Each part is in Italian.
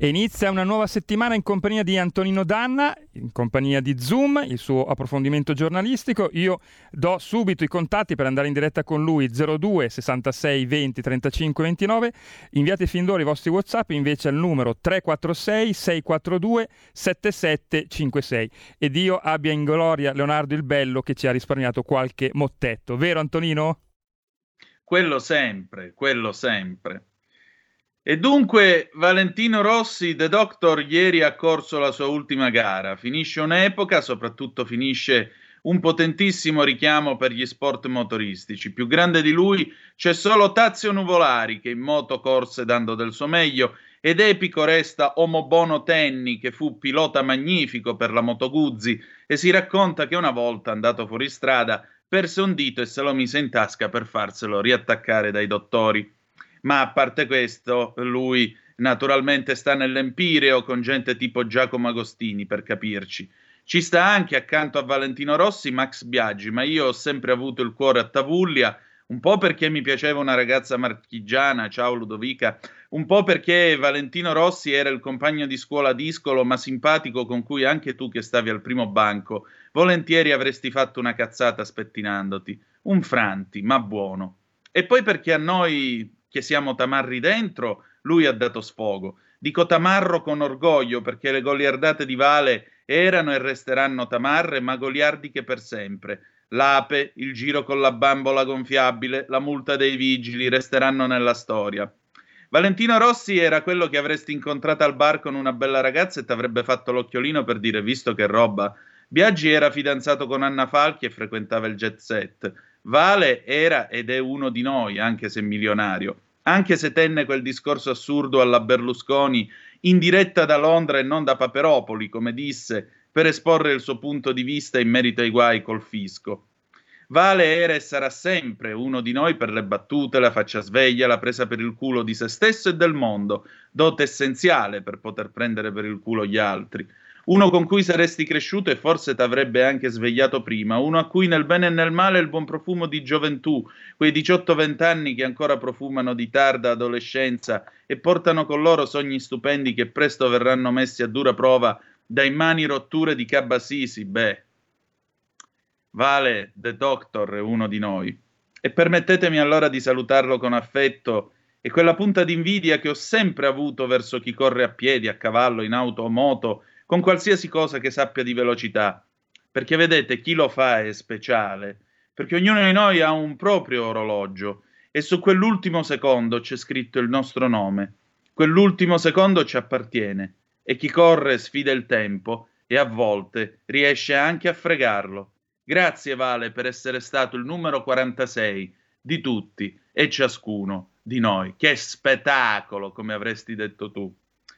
Inizia una nuova settimana in compagnia di Antonino Danna, in compagnia di Zoom, il suo approfondimento giornalistico. Io do subito i contatti per andare in diretta con lui 02 66 20 35 29. Inviate fin d'ora i vostri WhatsApp invece al numero 346 642 7756. Ed io abbia in gloria Leonardo il Bello che ci ha risparmiato qualche mottetto. Vero Antonino? Quello sempre, quello sempre. E dunque Valentino Rossi, The Doctor, ieri ha corso la sua ultima gara. Finisce un'epoca, soprattutto finisce un potentissimo richiamo per gli sport motoristici. Più grande di lui c'è solo Tazio Nuvolari, che in moto corse dando del suo meglio, ed epico resta Omobono Tenni, che fu pilota magnifico per la Moto Guzzi, e si racconta che una volta, andato fuori strada, perse un dito e se lo mise in tasca per farselo riattaccare dai dottori ma a parte questo, lui naturalmente sta nell'Empireo con gente tipo Giacomo Agostini, per capirci. Ci sta anche accanto a Valentino Rossi Max Biaggi, ma io ho sempre avuto il cuore a Tavullia, un po' perché mi piaceva una ragazza marchigiana, ciao Ludovica, un po' perché Valentino Rossi era il compagno di scuola discolo, ma simpatico con cui anche tu che stavi al primo banco, volentieri avresti fatto una cazzata spettinandoti. Un franti, ma buono. E poi perché a noi che siamo tamarri dentro, lui ha dato sfogo. Dico tamarro con orgoglio perché le goliardate di Vale erano e resteranno tamarre, ma goliardiche per sempre. L'ape, il giro con la bambola gonfiabile, la multa dei vigili resteranno nella storia. Valentino Rossi era quello che avresti incontrato al bar con una bella ragazza e ti avrebbe fatto l'occhiolino per dire visto che roba. Biaggi era fidanzato con Anna Falchi e frequentava il jet set. Vale era ed è uno di noi, anche se milionario. Anche se tenne quel discorso assurdo alla Berlusconi in diretta da Londra e non da Paperopoli, come disse, per esporre il suo punto di vista in merito ai guai col fisco. Vale era e sarà sempre uno di noi per le battute, la faccia sveglia, la presa per il culo di se stesso e del mondo, dote essenziale per poter prendere per il culo gli altri uno con cui saresti cresciuto e forse t'avrebbe anche svegliato prima, uno a cui nel bene e nel male il buon profumo di gioventù, quei 18-20 anni che ancora profumano di tarda adolescenza e portano con loro sogni stupendi che presto verranno messi a dura prova dai mani rotture di Cabasisi, beh. Vale, The Doctor è uno di noi. E permettetemi allora di salutarlo con affetto e quella punta d'invidia che ho sempre avuto verso chi corre a piedi, a cavallo, in auto o moto, con qualsiasi cosa che sappia di velocità, perché vedete chi lo fa è speciale, perché ognuno di noi ha un proprio orologio e su quell'ultimo secondo c'è scritto il nostro nome. Quell'ultimo secondo ci appartiene e chi corre sfida il tempo e a volte riesce anche a fregarlo. Grazie Vale per essere stato il numero 46 di tutti e ciascuno di noi. Che spettacolo, come avresti detto tu.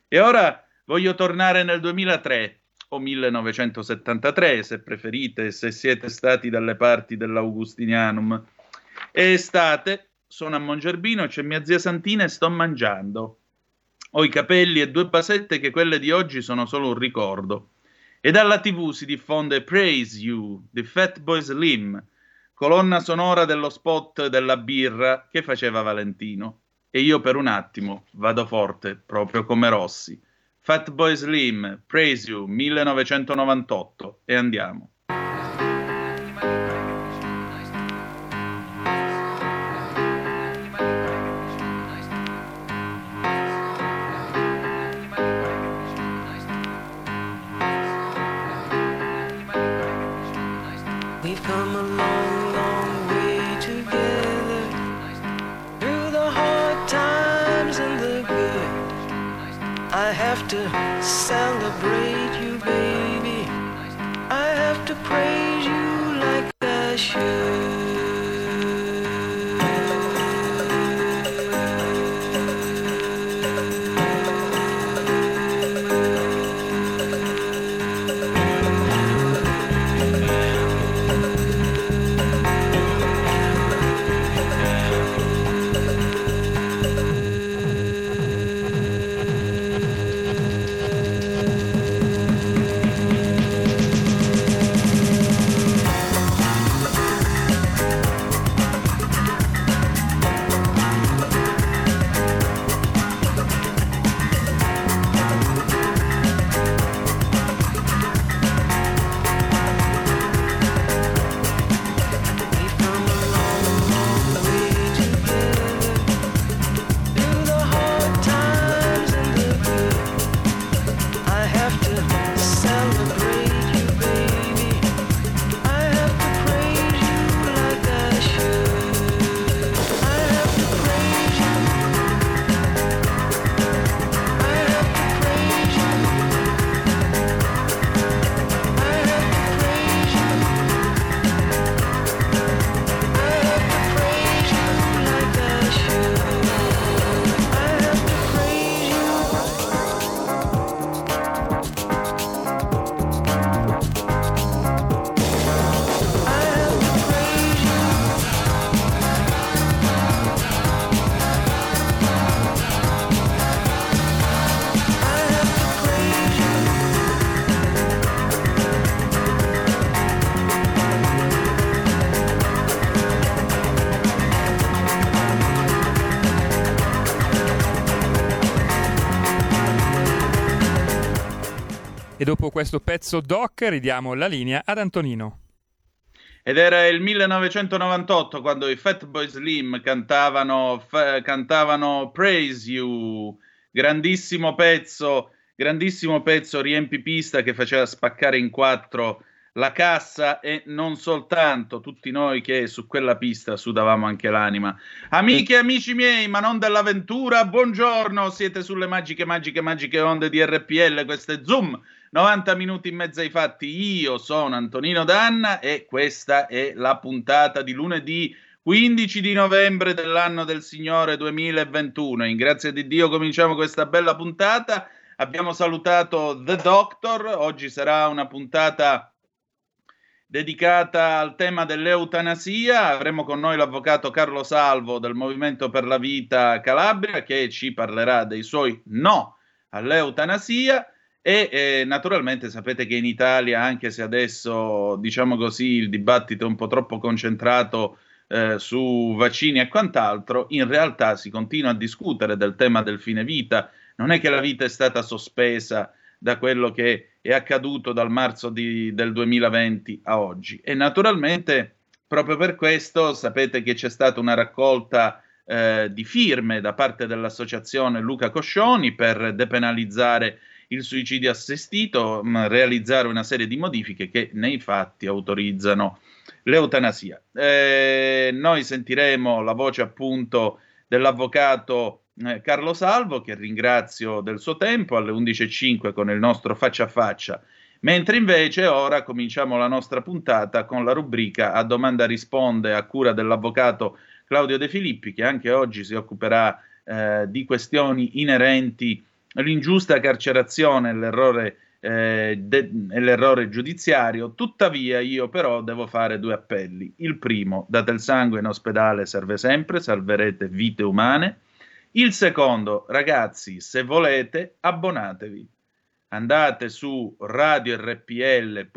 E ora Voglio tornare nel 2003 o 1973, se preferite, se siete stati dalle parti dell'Augustinianum. È estate, sono a Mongerbino, c'è mia zia Santina e sto mangiando. Ho i capelli e due basette che quelle di oggi sono solo un ricordo. E dalla TV si diffonde Praise You di Fatboy Slim, colonna sonora dello spot della birra che faceva Valentino. E io per un attimo vado forte, proprio come Rossi. Fatboy Slim, Praise You, 1998 e andiamo. to celebrate. Questo pezzo doc ridiamo la linea ad Antonino. Ed era il 1998 quando i Fatboy Slim cantavano, f- cantavano Praise You, grandissimo pezzo, grandissimo pezzo riempipista che faceva spaccare in quattro la cassa e non soltanto tutti noi che su quella pista sudavamo anche l'anima. Amiche e amici miei, ma non dell'avventura, buongiorno, siete sulle magiche, magiche, magiche onde di RPL, questo è Zoom, 90 minuti in mezzo ai fatti. Io sono Antonino Danna e questa è la puntata di lunedì 15 di novembre dell'anno del Signore 2021. In grazia di Dio cominciamo questa bella puntata. Abbiamo salutato The Doctor, oggi sarà una puntata dedicata al tema dell'eutanasia. Avremo con noi l'avvocato Carlo Salvo del Movimento per la Vita Calabria che ci parlerà dei suoi no all'eutanasia. E eh, naturalmente sapete che in Italia, anche se adesso diciamo così il dibattito è un po' troppo concentrato eh, su vaccini e quant'altro, in realtà si continua a discutere del tema del fine vita. Non è che la vita è stata sospesa da quello che è accaduto dal marzo di, del 2020 a oggi. E naturalmente, proprio per questo, sapete che c'è stata una raccolta eh, di firme da parte dell'associazione Luca Coscioni per depenalizzare il suicidio assistito, mh, realizzare una serie di modifiche che nei fatti autorizzano l'eutanasia. Eh, noi sentiremo la voce appunto dell'avvocato eh, Carlo Salvo, che ringrazio del suo tempo, alle 11.05 con il nostro faccia a faccia. Mentre invece ora cominciamo la nostra puntata con la rubrica A domanda risponde a cura dell'avvocato Claudio De Filippi, che anche oggi si occuperà eh, di questioni inerenti all'ingiusta carcerazione e l'errore, eh, de- l'errore giudiziario. Tuttavia, io però devo fare due appelli. Il primo, date il sangue in ospedale, serve sempre, salverete vite umane. Il secondo, ragazzi, se volete, abbonatevi. Andate su radiorpl.it,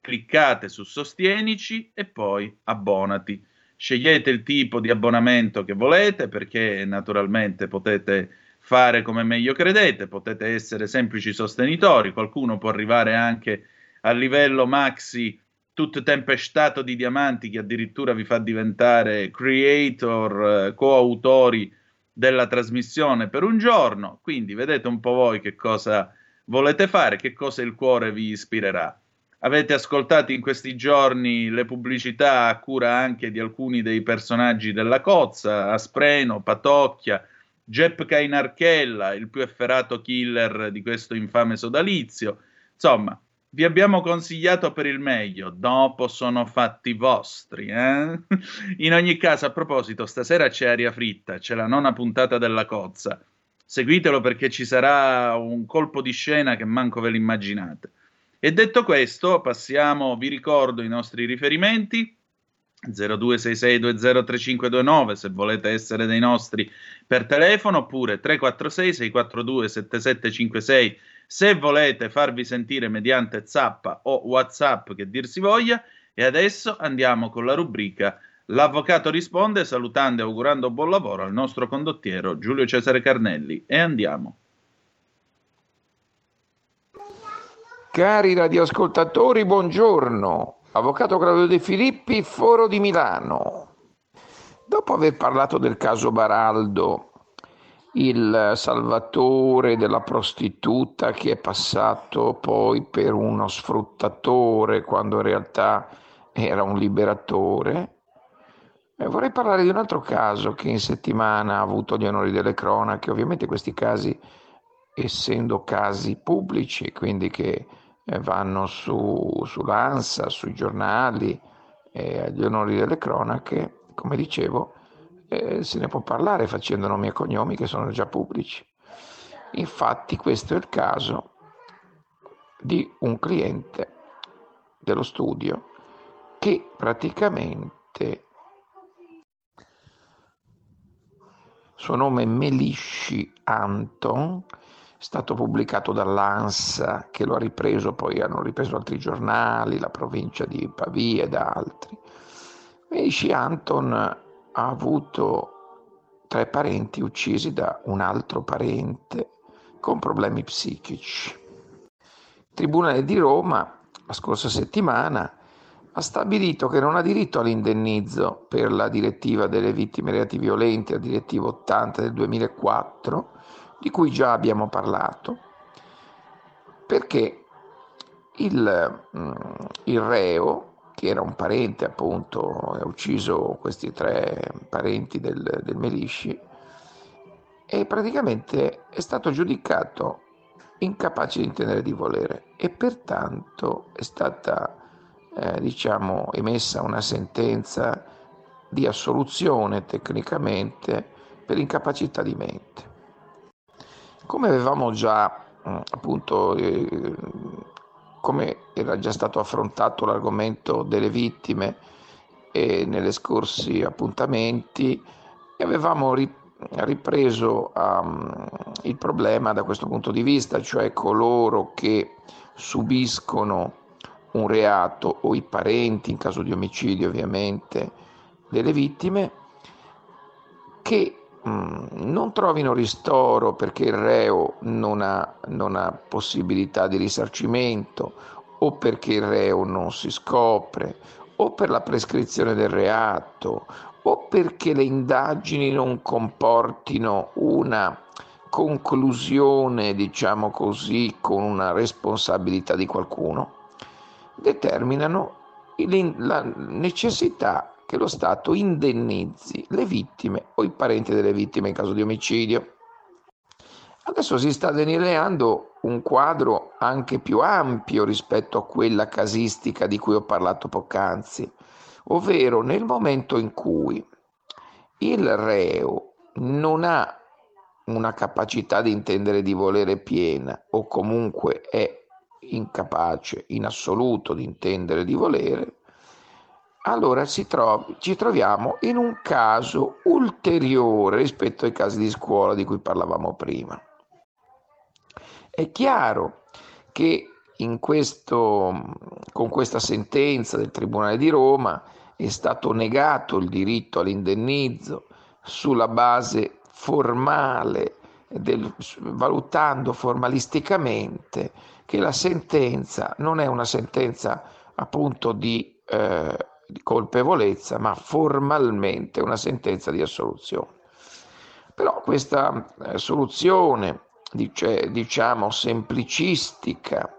cliccate su Sostienici e poi abbonati. Scegliete il tipo di abbonamento che volete perché naturalmente potete fare come meglio credete, potete essere semplici sostenitori, qualcuno può arrivare anche a livello maxi tutto tempestato di diamanti che addirittura vi fa diventare creator, eh, coautori della trasmissione per un giorno, quindi vedete un po' voi che cosa volete fare, che cosa il cuore vi ispirerà. Avete ascoltato in questi giorni le pubblicità a cura anche di alcuni dei personaggi della cozza, Aspreno, Patocchia, Jep Cainarchella, il più efferato killer di questo infame sodalizio. Insomma, vi abbiamo consigliato per il meglio, dopo sono fatti vostri. Eh? In ogni caso, a proposito, stasera c'è aria fritta, c'è la nona puntata della cozza. Seguitelo perché ci sarà un colpo di scena che manco ve l'immaginate. E detto questo, passiamo, vi ricordo i nostri riferimenti. 0266203529 se volete essere dei nostri per telefono oppure 346 642 7756 se volete farvi sentire mediante zappa o whatsapp che dir si voglia e adesso andiamo con la rubrica L'avvocato risponde salutando e augurando buon lavoro al nostro condottiero Giulio Cesare Carnelli e andiamo. Cari radioascoltatori, buongiorno. Avvocato Claudio De Filippi, Foro di Milano. Dopo aver parlato del caso Baraldo il salvatore della prostituta che è passato poi per uno sfruttatore quando in realtà era un liberatore. E vorrei parlare di un altro caso che in settimana ha avuto gli onori delle cronache. Ovviamente questi casi, essendo casi pubblici, quindi che eh, vanno su, sull'ANSA, sui giornali, eh, agli onori delle cronache, come dicevo, eh, se ne può parlare facendo nomi e cognomi che sono già pubblici. Infatti questo è il caso di un cliente dello studio che praticamente suo nome è Melisci Anton, stato pubblicato dall'ANSA che lo ha ripreso, poi hanno ripreso altri giornali, la provincia di Pavia ed altri. Melisci Anton ha avuto tre parenti uccisi da un altro parente con problemi psichici. Tribunale di Roma, la scorsa settimana, ha stabilito che non ha diritto all'indennizzo per la direttiva delle vittime reati violenti, la direttiva 80 del 2004, di cui già abbiamo parlato, perché il, mm, il reo, che era un parente appunto, ha ucciso questi tre parenti del, del Melisci, e praticamente è stato giudicato incapace di intendere di volere e pertanto è stata eh, diciamo emessa una sentenza di assoluzione tecnicamente per incapacità di mente. Come avevamo già mm, appunto eh, come era già stato affrontato l'argomento delle vittime e nelle scorsi appuntamenti avevamo ripreso um, il problema da questo punto di vista, cioè coloro che subiscono un reato o i parenti, in caso di omicidio ovviamente, delle vittime, che non trovino ristoro perché il reo non ha, non ha possibilità di risarcimento o perché il reo non si scopre o per la prescrizione del reato o perché le indagini non comportino una conclusione, diciamo così, con una responsabilità di qualcuno, determinano la necessità che lo Stato indennizzi le vittime o i parenti delle vittime in caso di omicidio. Adesso si sta delineando un quadro anche più ampio rispetto a quella casistica di cui ho parlato poc'anzi ovvero nel momento in cui il reo non ha una capacità di intendere di volere piena o comunque è incapace in assoluto di intendere di volere, allora tro- ci troviamo in un caso ulteriore rispetto ai casi di scuola di cui parlavamo prima. È chiaro che questo, con questa sentenza del Tribunale di Roma è stato negato il diritto all'indennizzo sulla base formale, del, valutando formalisticamente che la sentenza non è una sentenza appunto di, eh, di colpevolezza, ma formalmente una sentenza di assoluzione. Però questa eh, soluzione, dice, diciamo, semplicistica,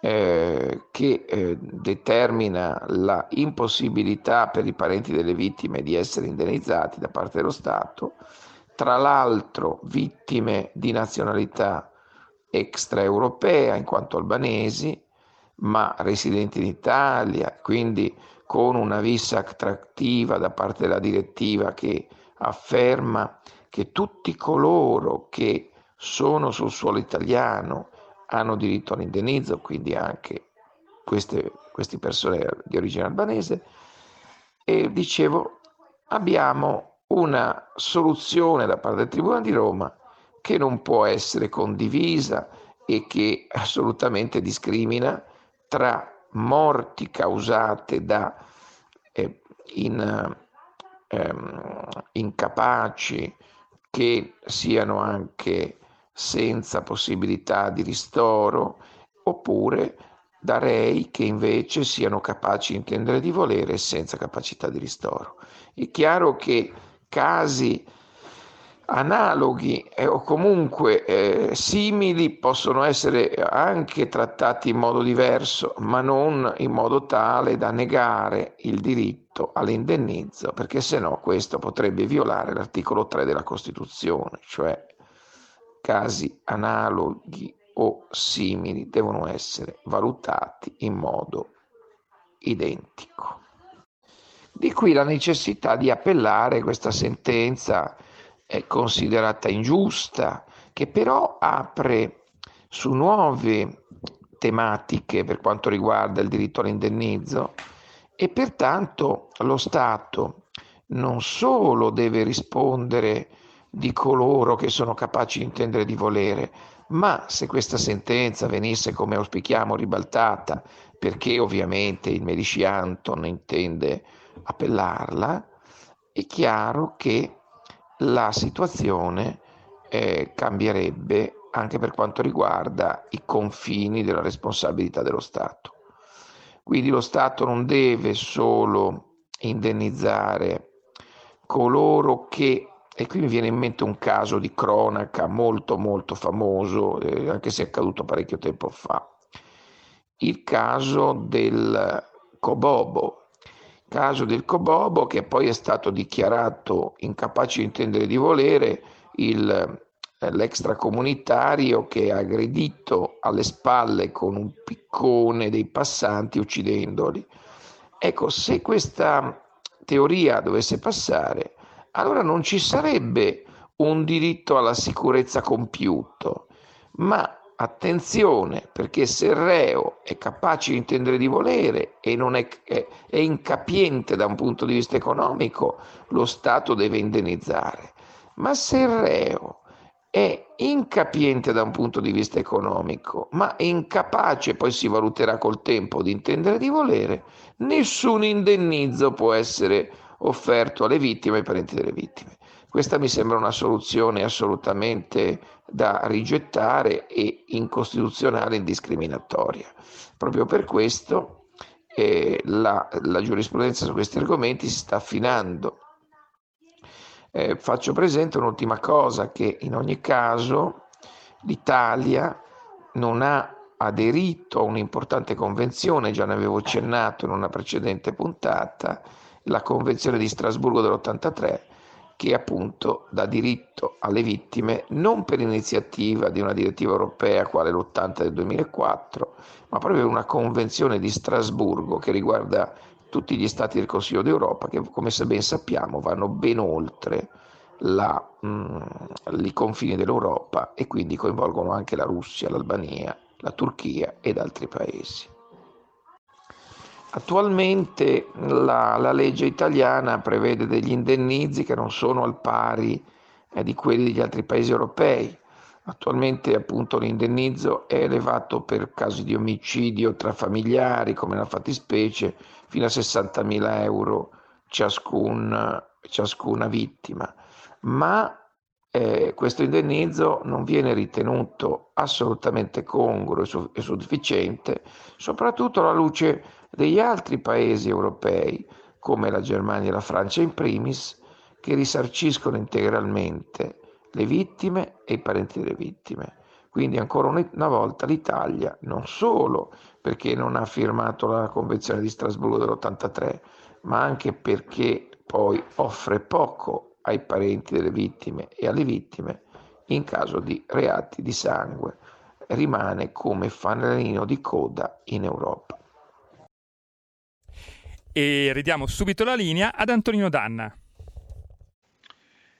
eh, che eh, determina la impossibilità per i parenti delle vittime di essere indennizzati da parte dello Stato, tra l'altro vittime di nazionalità extraeuropea in quanto albanesi, ma residenti in Italia, quindi con una vista attrattiva da parte della direttiva che afferma che tutti coloro che sono sul suolo italiano hanno diritto all'indennizzo, quindi anche queste, queste persone di origine albanese. E dicevo, abbiamo una soluzione da parte del Tribunale di Roma che non può essere condivisa e che assolutamente discrimina tra morti causate da eh, in, ehm, incapaci che siano anche senza possibilità di ristoro, oppure da rei che invece siano capaci di intendere di volere senza capacità di ristoro. È chiaro che casi analoghi eh, o comunque eh, simili possono essere anche trattati in modo diverso, ma non in modo tale da negare il diritto all'indennizzo, perché se no questo potrebbe violare l'articolo 3 della Costituzione, cioè casi analoghi o simili devono essere valutati in modo identico. Di qui la necessità di appellare questa sentenza è considerata ingiusta, che però apre su nuove tematiche per quanto riguarda il diritto all'indennizzo e pertanto lo Stato non solo deve rispondere di coloro che sono capaci di intendere di volere, ma se questa sentenza venisse, come auspichiamo, ribaltata, perché ovviamente il Medici Anton intende appellarla, è chiaro che la situazione eh, cambierebbe anche per quanto riguarda i confini della responsabilità dello Stato. Quindi lo Stato non deve solo indennizzare coloro che, e qui mi viene in mente un caso di cronaca molto molto famoso, eh, anche se è accaduto parecchio tempo fa, il caso del Cobobo, caso del Cobobo che poi è stato dichiarato incapace di intendere di volere il l'extracomunitario che ha aggredito alle spalle con un piccone dei passanti uccidendoli. Ecco, se questa teoria dovesse passare, allora non ci sarebbe un diritto alla sicurezza compiuto, ma attenzione, perché se il reo è capace di intendere di volere e è, è, è incapiente da un punto di vista economico, lo Stato deve indennizzare. Ma se il reo è incapiente da un punto di vista economico, ma incapace, poi si valuterà col tempo, di intendere di volere, nessun indennizzo può essere offerto alle vittime e ai parenti delle vittime. Questa mi sembra una soluzione assolutamente da rigettare e incostituzionale e indiscriminatoria. Proprio per questo eh, la, la giurisprudenza su questi argomenti si sta affinando eh, faccio presente un'ultima cosa, che in ogni caso l'Italia non ha aderito a un'importante convenzione, già ne avevo accennato in una precedente puntata, la Convenzione di Strasburgo dell'83, che appunto dà diritto alle vittime non per iniziativa di una direttiva europea quale l'80 del 2004, ma proprio per una convenzione di Strasburgo che riguarda tutti gli stati del Consiglio d'Europa che come ben sappiamo vanno ben oltre la, mh, mm, i confini dell'Europa e quindi coinvolgono anche la Russia, l'Albania, la Turchia ed altri paesi. Attualmente la, la legge italiana prevede degli indennizi che non sono al pari eh, di quelli degli altri paesi europei. Attualmente appunto l'indennizzo è elevato per casi di omicidio tra familiari come nella fattispecie fino a 60.000 euro ciascun, ciascuna vittima, ma eh, questo indennizzo non viene ritenuto assolutamente congruo e, su- e sufficiente, soprattutto alla luce degli altri paesi europei, come la Germania e la Francia in primis, che risarciscono integralmente le vittime e i parenti delle vittime. Quindi ancora una volta l'Italia non solo perché non ha firmato la Convenzione di Strasburgo dell'83, ma anche perché poi offre poco ai parenti delle vittime e alle vittime in caso di reati di sangue, rimane come fanalino di coda in Europa. E ridiamo subito la linea ad Antonino Danna.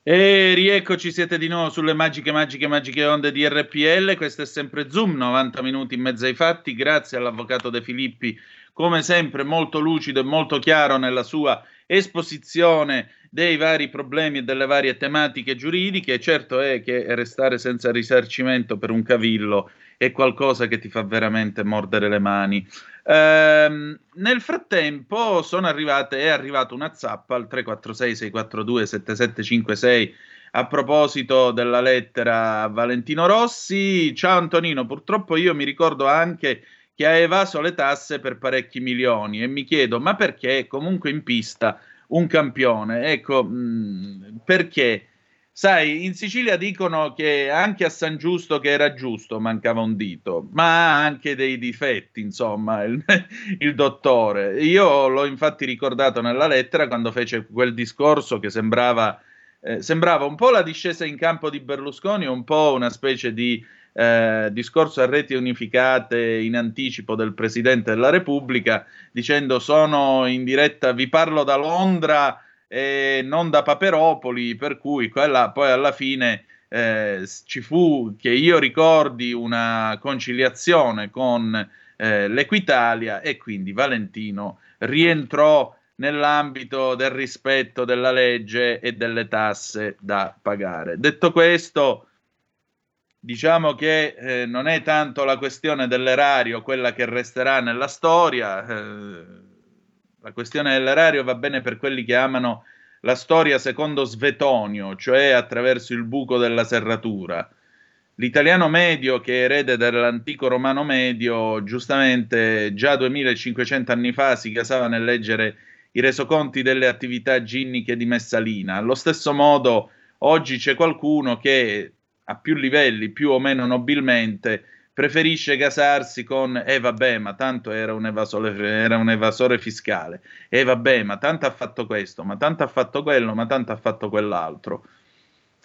E rieccoci, siete di nuovo sulle magiche, magiche, magiche onde di RPL. Questo è sempre Zoom, 90 minuti in mezzo ai fatti. Grazie all'avvocato De Filippi, come sempre molto lucido e molto chiaro nella sua esposizione dei vari problemi e delle varie tematiche giuridiche. Certo è che restare senza risarcimento per un cavillo è qualcosa che ti fa veramente mordere le mani. Ehm, nel frattempo arrivate, è arrivata una zappa al 346-642-7756 a proposito della lettera a Valentino Rossi. Ciao Antonino, purtroppo io mi ricordo anche che ha evaso le tasse per parecchi milioni e mi chiedo ma perché comunque in pista un campione? Ecco, mh, perché? Sai, in Sicilia dicono che anche a San Giusto che era giusto mancava un dito, ma ha anche dei difetti, insomma, il, il, dottore. Io l'ho infatti ricordato nella lettera quando fece quel discorso che sembrava, eh, sembrava un po' la discesa in campo di Berlusconi, un po' una specie di eh, discorso a reti unificate in anticipo del Presidente della Repubblica, dicendo sono in diretta, vi parlo da Londra e non da Paperopoli, per cui quella, poi alla fine eh, ci fu, che io ricordi, una conciliazione con eh, l'Equitalia e quindi Valentino rientrò nell'ambito del rispetto della legge e delle tasse da pagare. Detto questo, diciamo che eh, non è tanto la questione dell'erario quella che resterà nella storia. Eh, la questione dell'erario va bene per quelli che amano la storia secondo Svetonio, cioè attraverso il buco della serratura. L'italiano medio, che è erede dell'antico romano medio, giustamente già 2500 anni fa si casava nel leggere i resoconti delle attività ginniche di Messalina. Allo stesso modo, oggi c'è qualcuno che a più livelli, più o meno nobilmente, preferisce casarsi con, eh vabbè, ma tanto era un, evasore, era un evasore fiscale, eh vabbè, ma tanto ha fatto questo, ma tanto ha fatto quello, ma tanto ha fatto quell'altro.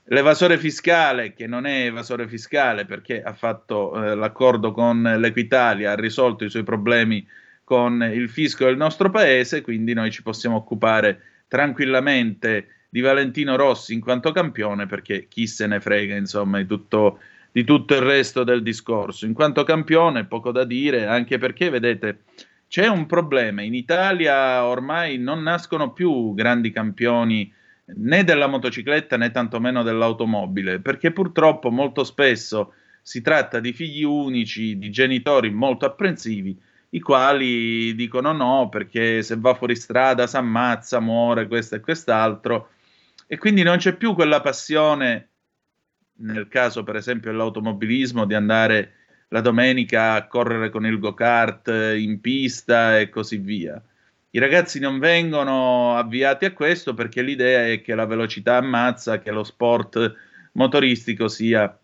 L'evasore fiscale, che non è evasore fiscale perché ha fatto eh, l'accordo con l'Equitalia, ha risolto i suoi problemi con il fisco del nostro paese, quindi noi ci possiamo occupare tranquillamente di Valentino Rossi in quanto campione perché chi se ne frega insomma di tutto, di tutto il resto del discorso. In quanto campione poco da dire anche perché vedete c'è un problema, in Italia ormai non nascono più grandi campioni né della motocicletta né tantomeno dell'automobile, perché purtroppo molto spesso si tratta di figli unici, di genitori molto apprensivi, i quali dicono no perché se va fuori strada si ammazza, muore, questo e quest'altro, e quindi non c'è più quella passione, nel caso per esempio dell'automobilismo, di andare la domenica a correre con il go-kart in pista e così via. I ragazzi non vengono avviati a questo perché l'idea è che la velocità ammazza, che lo sport motoristico sia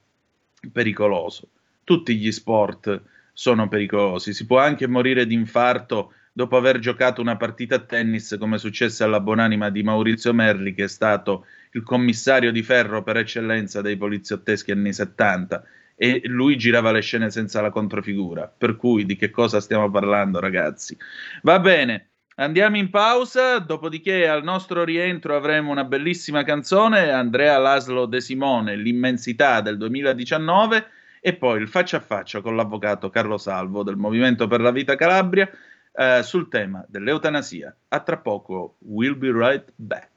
pericoloso. Tutti gli sport sono pericolosi. Si può anche morire di infarto dopo aver giocato una partita a tennis, come successe alla buonanima di Maurizio Merli, che è stato il commissario di ferro per eccellenza dei poliziotteschi anni 70 e lui girava le scene senza la controfigura. Per cui di che cosa stiamo parlando, ragazzi? Va bene. Andiamo in pausa, dopodiché al nostro rientro avremo una bellissima canzone, Andrea Laslo De Simone, L'immensità del 2019, e poi il faccia a faccia con l'avvocato Carlo Salvo del Movimento per la Vita Calabria eh, sul tema dell'eutanasia. A tra poco, we'll be right back.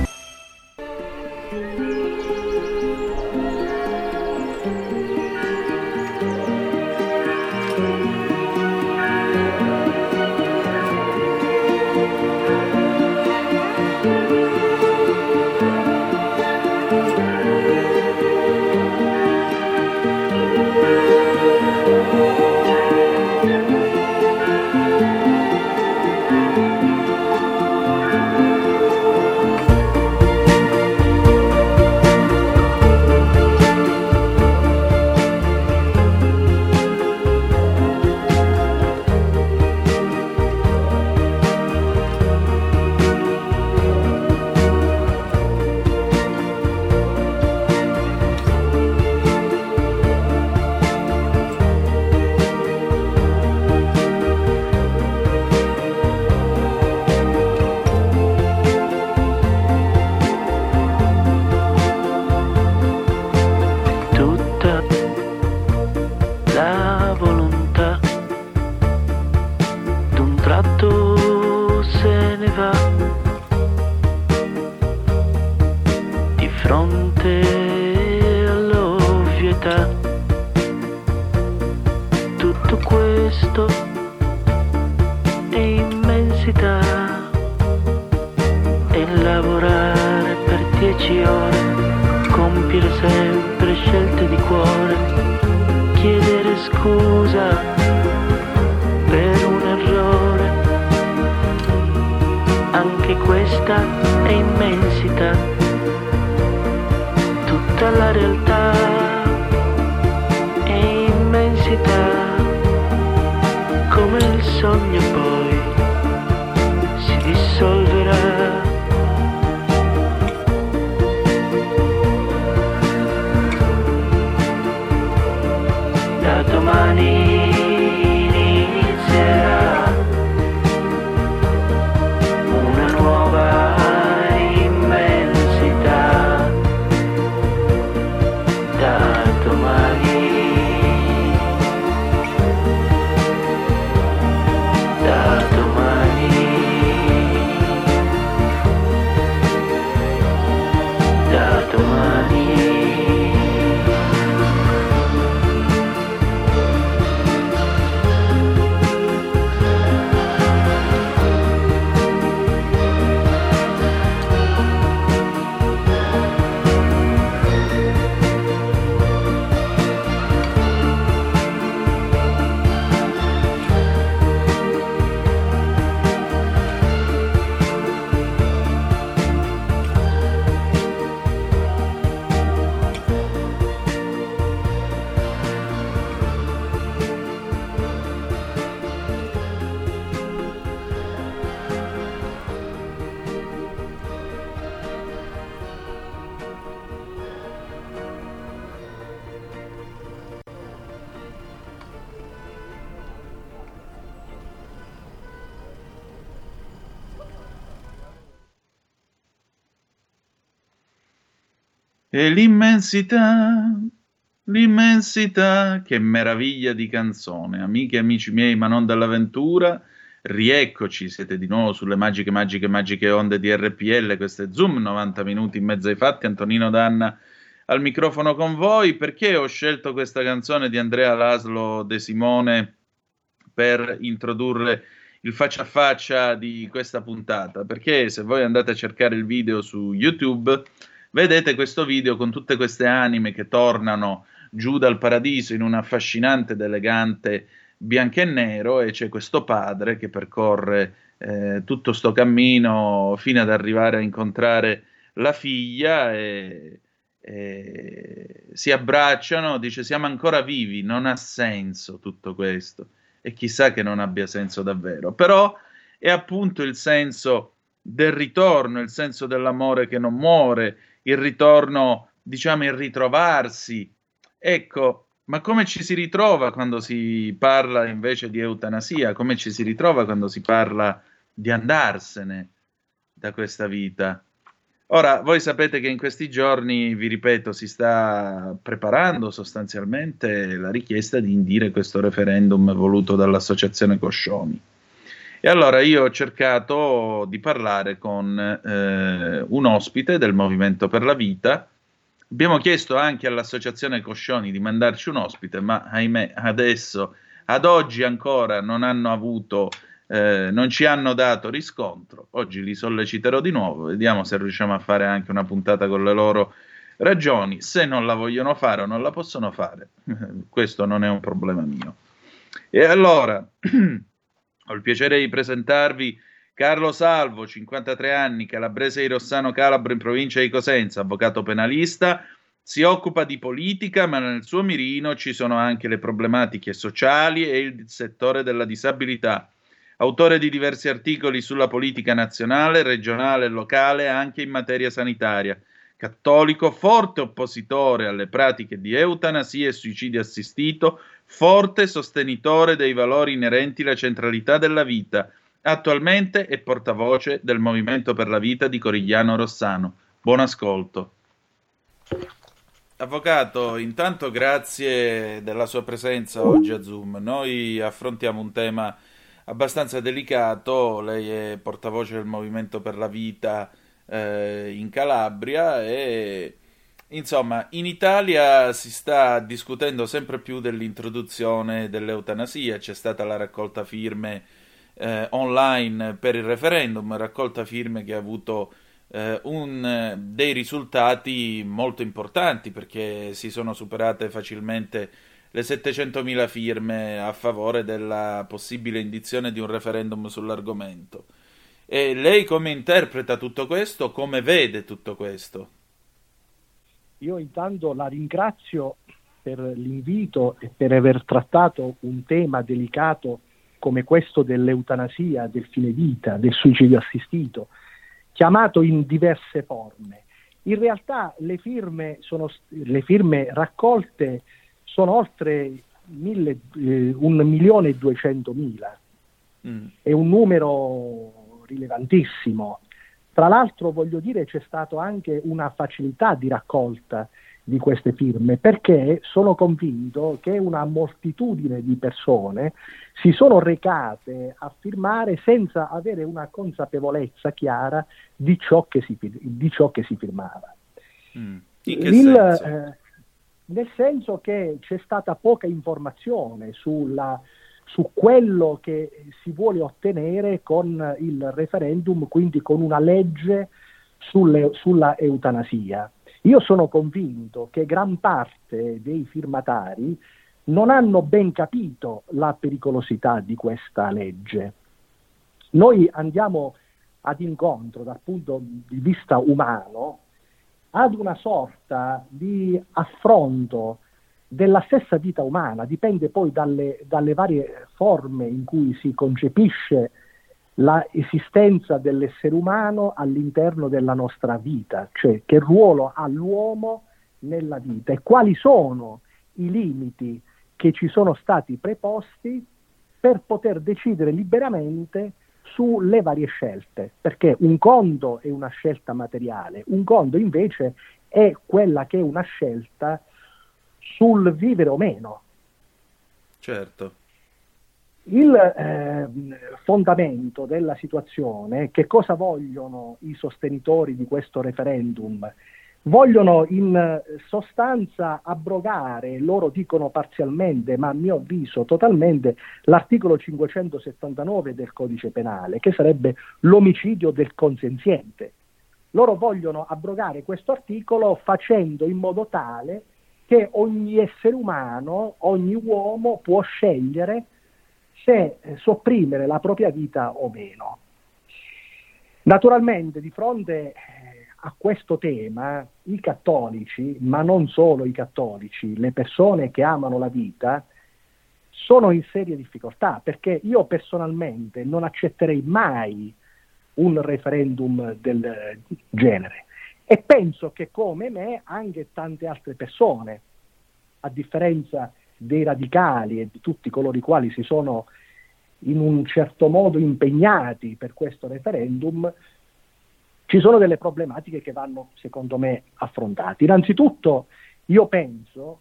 L'immensità, l'immensità, che meraviglia di canzone. Amiche e amici miei, ma non dall'avventura, rieccoci, siete di nuovo sulle magiche, magiche, magiche onde di RPL, questo è Zoom, 90 minuti in mezzo ai fatti, Antonino Danna al microfono con voi. Perché ho scelto questa canzone di Andrea Laslo De Simone per introdurre il faccia a faccia di questa puntata? Perché se voi andate a cercare il video su YouTube, vedete questo video con tutte queste anime che tornano giù dal paradiso in un affascinante ed elegante bianco e nero e c'è questo padre che percorre eh, tutto sto cammino fino ad arrivare a incontrare la figlia e, e si abbracciano, dice siamo ancora vivi, non ha senso tutto questo. E chissà che non abbia senso davvero, però è appunto il senso del ritorno, il senso dell'amore che non muore, il ritorno, diciamo, il ritrovarsi. Ecco, ma come ci si ritrova quando si parla invece di eutanasia? Come ci si ritrova quando si parla di andarsene da questa vita? Ora, voi sapete che in questi giorni, vi ripeto, si sta preparando sostanzialmente la richiesta di indire questo referendum voluto dall'associazione Coscioni. E allora io ho cercato di parlare con eh, un ospite del Movimento per la Vita. Abbiamo chiesto anche all'associazione Coscioni di mandarci un ospite, ma ahimè adesso, ad oggi ancora non hanno avuto eh, non ci hanno dato riscontro. Oggi li solleciterò di nuovo, vediamo se riusciamo a fare anche una puntata con le loro ragioni. Se non la vogliono fare o non la possono fare, questo non è un problema mio. E allora, ho il piacere di presentarvi Carlo Salvo, 53 anni, calabrese di Rossano Calabro in provincia di Cosenza, avvocato penalista. Si occupa di politica, ma nel suo mirino ci sono anche le problematiche sociali e il settore della disabilità autore di diversi articoli sulla politica nazionale, regionale e locale anche in materia sanitaria. Cattolico, forte oppositore alle pratiche di eutanasia e suicidio assistito, forte sostenitore dei valori inerenti alla centralità della vita. Attualmente è portavoce del Movimento per la Vita di Corigliano Rossano. Buon ascolto. Avvocato, intanto grazie della sua presenza oggi a Zoom. Noi affrontiamo un tema abbastanza delicato. Lei è portavoce del Movimento per la Vita eh, in Calabria e insomma in Italia si sta discutendo sempre più dell'introduzione dell'eutanasia. C'è stata la raccolta firme eh, online per il referendum, raccolta firme che ha avuto eh, un, dei risultati molto importanti perché si sono superate facilmente le 700.000 firme a favore della possibile indizione di un referendum sull'argomento. E lei come interpreta tutto questo? Come vede tutto questo? Io intanto la ringrazio per l'invito e per aver trattato un tema delicato come questo dell'eutanasia, del fine vita, del suicidio assistito, chiamato in diverse forme. In realtà le firme, sono, le firme raccolte sono oltre mille, eh, un milione e duecentomila. Mm. È un numero rilevantissimo. Tra l'altro voglio dire c'è stata anche una facilità di raccolta di queste firme perché sono convinto che una moltitudine di persone si sono recate a firmare senza avere una consapevolezza chiara di ciò che si, di ciò che si firmava. Mm. Il, eh, nel senso che c'è stata poca informazione sulla, su quello che si vuole ottenere con il referendum, quindi con una legge sulle, sulla eutanasia. Io sono convinto che gran parte dei firmatari non hanno ben capito la pericolosità di questa legge. Noi andiamo ad incontro dal punto di vista umano ad una sorta di affronto della stessa vita umana, dipende poi dalle, dalle varie forme in cui si concepisce l'esistenza dell'essere umano all'interno della nostra vita, cioè che ruolo ha l'uomo nella vita e quali sono i limiti che ci sono stati preposti per poter decidere liberamente sulle varie scelte, perché un conto è una scelta materiale, un conto invece è quella che è una scelta sul vivere o meno. Certo. Il eh, fondamento della situazione, che cosa vogliono i sostenitori di questo referendum? Vogliono in sostanza abrogare, loro dicono parzialmente, ma a mio avviso totalmente, l'articolo 579 del codice penale, che sarebbe l'omicidio del consenziente. Loro vogliono abrogare questo articolo facendo in modo tale che ogni essere umano, ogni uomo può scegliere se sopprimere la propria vita o meno. Naturalmente di fronte eh, a questo tema i cattolici, ma non solo i cattolici, le persone che amano la vita, sono in serie difficoltà perché io personalmente non accetterei mai un referendum del genere e penso che come me anche tante altre persone, a differenza dei radicali e di tutti coloro i quali si sono in un certo modo impegnati per questo referendum, ci sono delle problematiche che vanno, secondo me, affrontate. Innanzitutto, io penso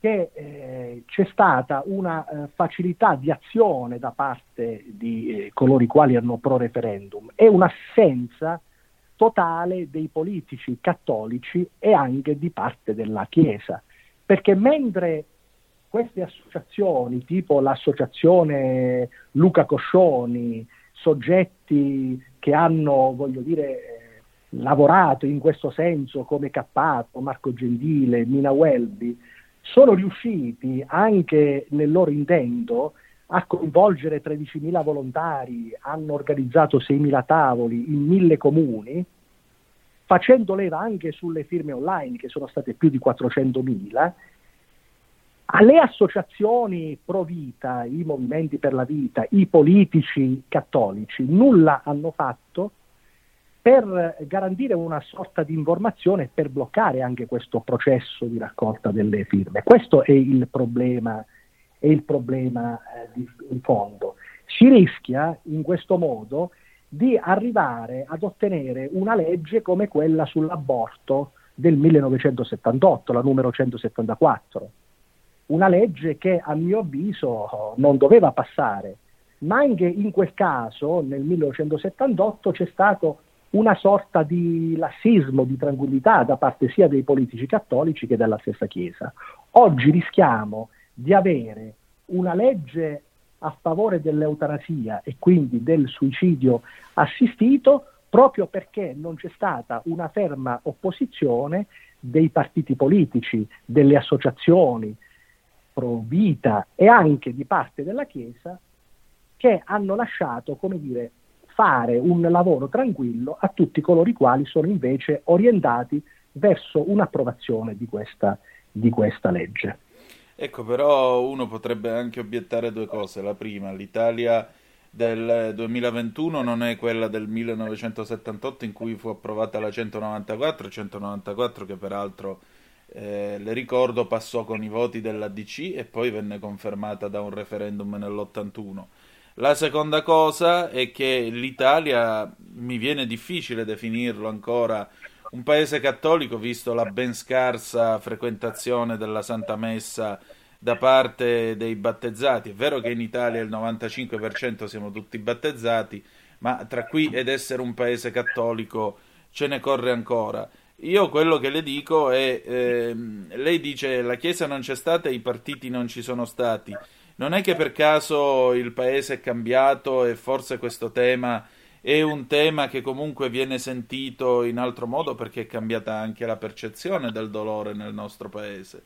che eh, c'è stata una eh, facilità di azione da parte di eh, coloro i quali erano pro referendum e un'assenza totale dei politici cattolici e anche di parte della Chiesa. Perché mentre queste associazioni, tipo l'associazione Luca Coscioni, soggetti che hanno, voglio dire, eh, lavorato in questo senso come Cappato, Marco Gentile, Mina Welby, sono riusciti anche nel loro intento a coinvolgere 13.000 volontari, hanno organizzato 6.000 tavoli in mille comuni, facendo leva anche sulle firme online, che sono state più di 400.000, alle associazioni pro vita, i movimenti per la vita, i politici cattolici, nulla hanno fatto per garantire una sorta di informazione e per bloccare anche questo processo di raccolta delle firme. Questo è il problema, è il problema eh, di, in fondo. Si rischia in questo modo di arrivare ad ottenere una legge come quella sull'aborto del 1978, la numero 174 una legge che a mio avviso non doveva passare, ma anche in quel caso, nel 1978, c'è stato una sorta di lassismo, di tranquillità da parte sia dei politici cattolici che della stessa Chiesa. Oggi rischiamo di avere una legge a favore dell'eutanasia e quindi del suicidio assistito proprio perché non c'è stata una ferma opposizione dei partiti politici, delle associazioni, pro vita e anche di parte della Chiesa che hanno lasciato, come dire, fare un lavoro tranquillo a tutti coloro i quali sono invece orientati verso un'approvazione di questa, di questa legge. Ecco, però uno potrebbe anche obiettare due cose. La prima, l'Italia del 2021 non è quella del 1978 in cui fu approvata la 194, 194 che peraltro eh, le ricordo passò con i voti della DC e poi venne confermata da un referendum nell'81. La seconda cosa è che l'Italia mi viene difficile definirlo ancora un paese cattolico visto la ben scarsa frequentazione della Santa Messa da parte dei battezzati. È vero che in Italia il 95% siamo tutti battezzati, ma tra qui ed essere un paese cattolico ce ne corre ancora. Io quello che le dico è, ehm, lei dice la Chiesa non c'è stata e i partiti non ci sono stati. Non è che per caso il paese è cambiato e forse questo tema è un tema che comunque viene sentito in altro modo perché è cambiata anche la percezione del dolore nel nostro paese.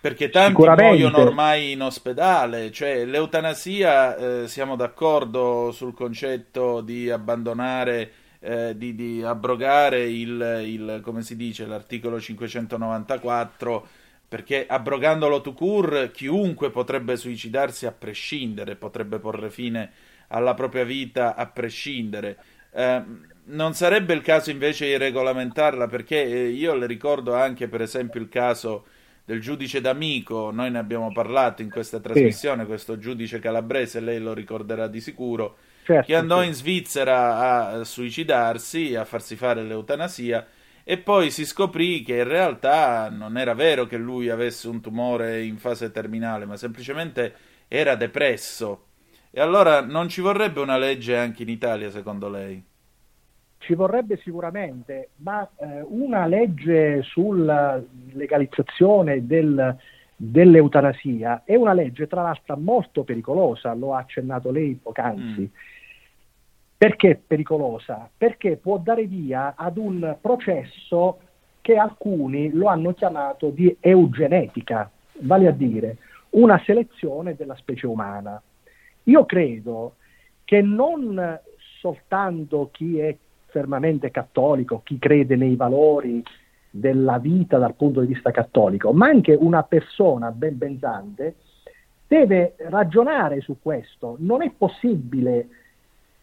Perché tanti muoiono ormai in ospedale, cioè l'eutanasia, eh, siamo d'accordo sul concetto di abbandonare eh, di, di, abrogare il, il, come si dice, l'articolo 594 perché abrogandolo to cure chiunque potrebbe suicidarsi a prescindere, potrebbe porre fine alla propria vita a prescindere. Eh, non sarebbe il caso invece di regolamentarla perché eh, io le ricordo anche per esempio il caso del giudice d'amico, noi ne abbiamo parlato in questa trasmissione, sì. questo giudice calabrese, lei lo ricorderà di sicuro, certo, che andò sì. in Svizzera a suicidarsi, a farsi fare l'eutanasia e poi si scoprì che in realtà non era vero che lui avesse un tumore in fase terminale, ma semplicemente era depresso. E allora non ci vorrebbe una legge anche in Italia, secondo lei? Ci vorrebbe sicuramente, ma eh, una legge sulla legalizzazione del, dell'eutanasia è una legge tra l'altro molto pericolosa, lo ha accennato lei poc'anzi. Mm. Perché pericolosa? Perché può dare via ad un processo che alcuni lo hanno chiamato di eugenetica, vale a dire una selezione della specie umana. Io credo che non soltanto chi è fermamente cattolico, chi crede nei valori della vita dal punto di vista cattolico, ma anche una persona ben pensante deve ragionare su questo. Non è possibile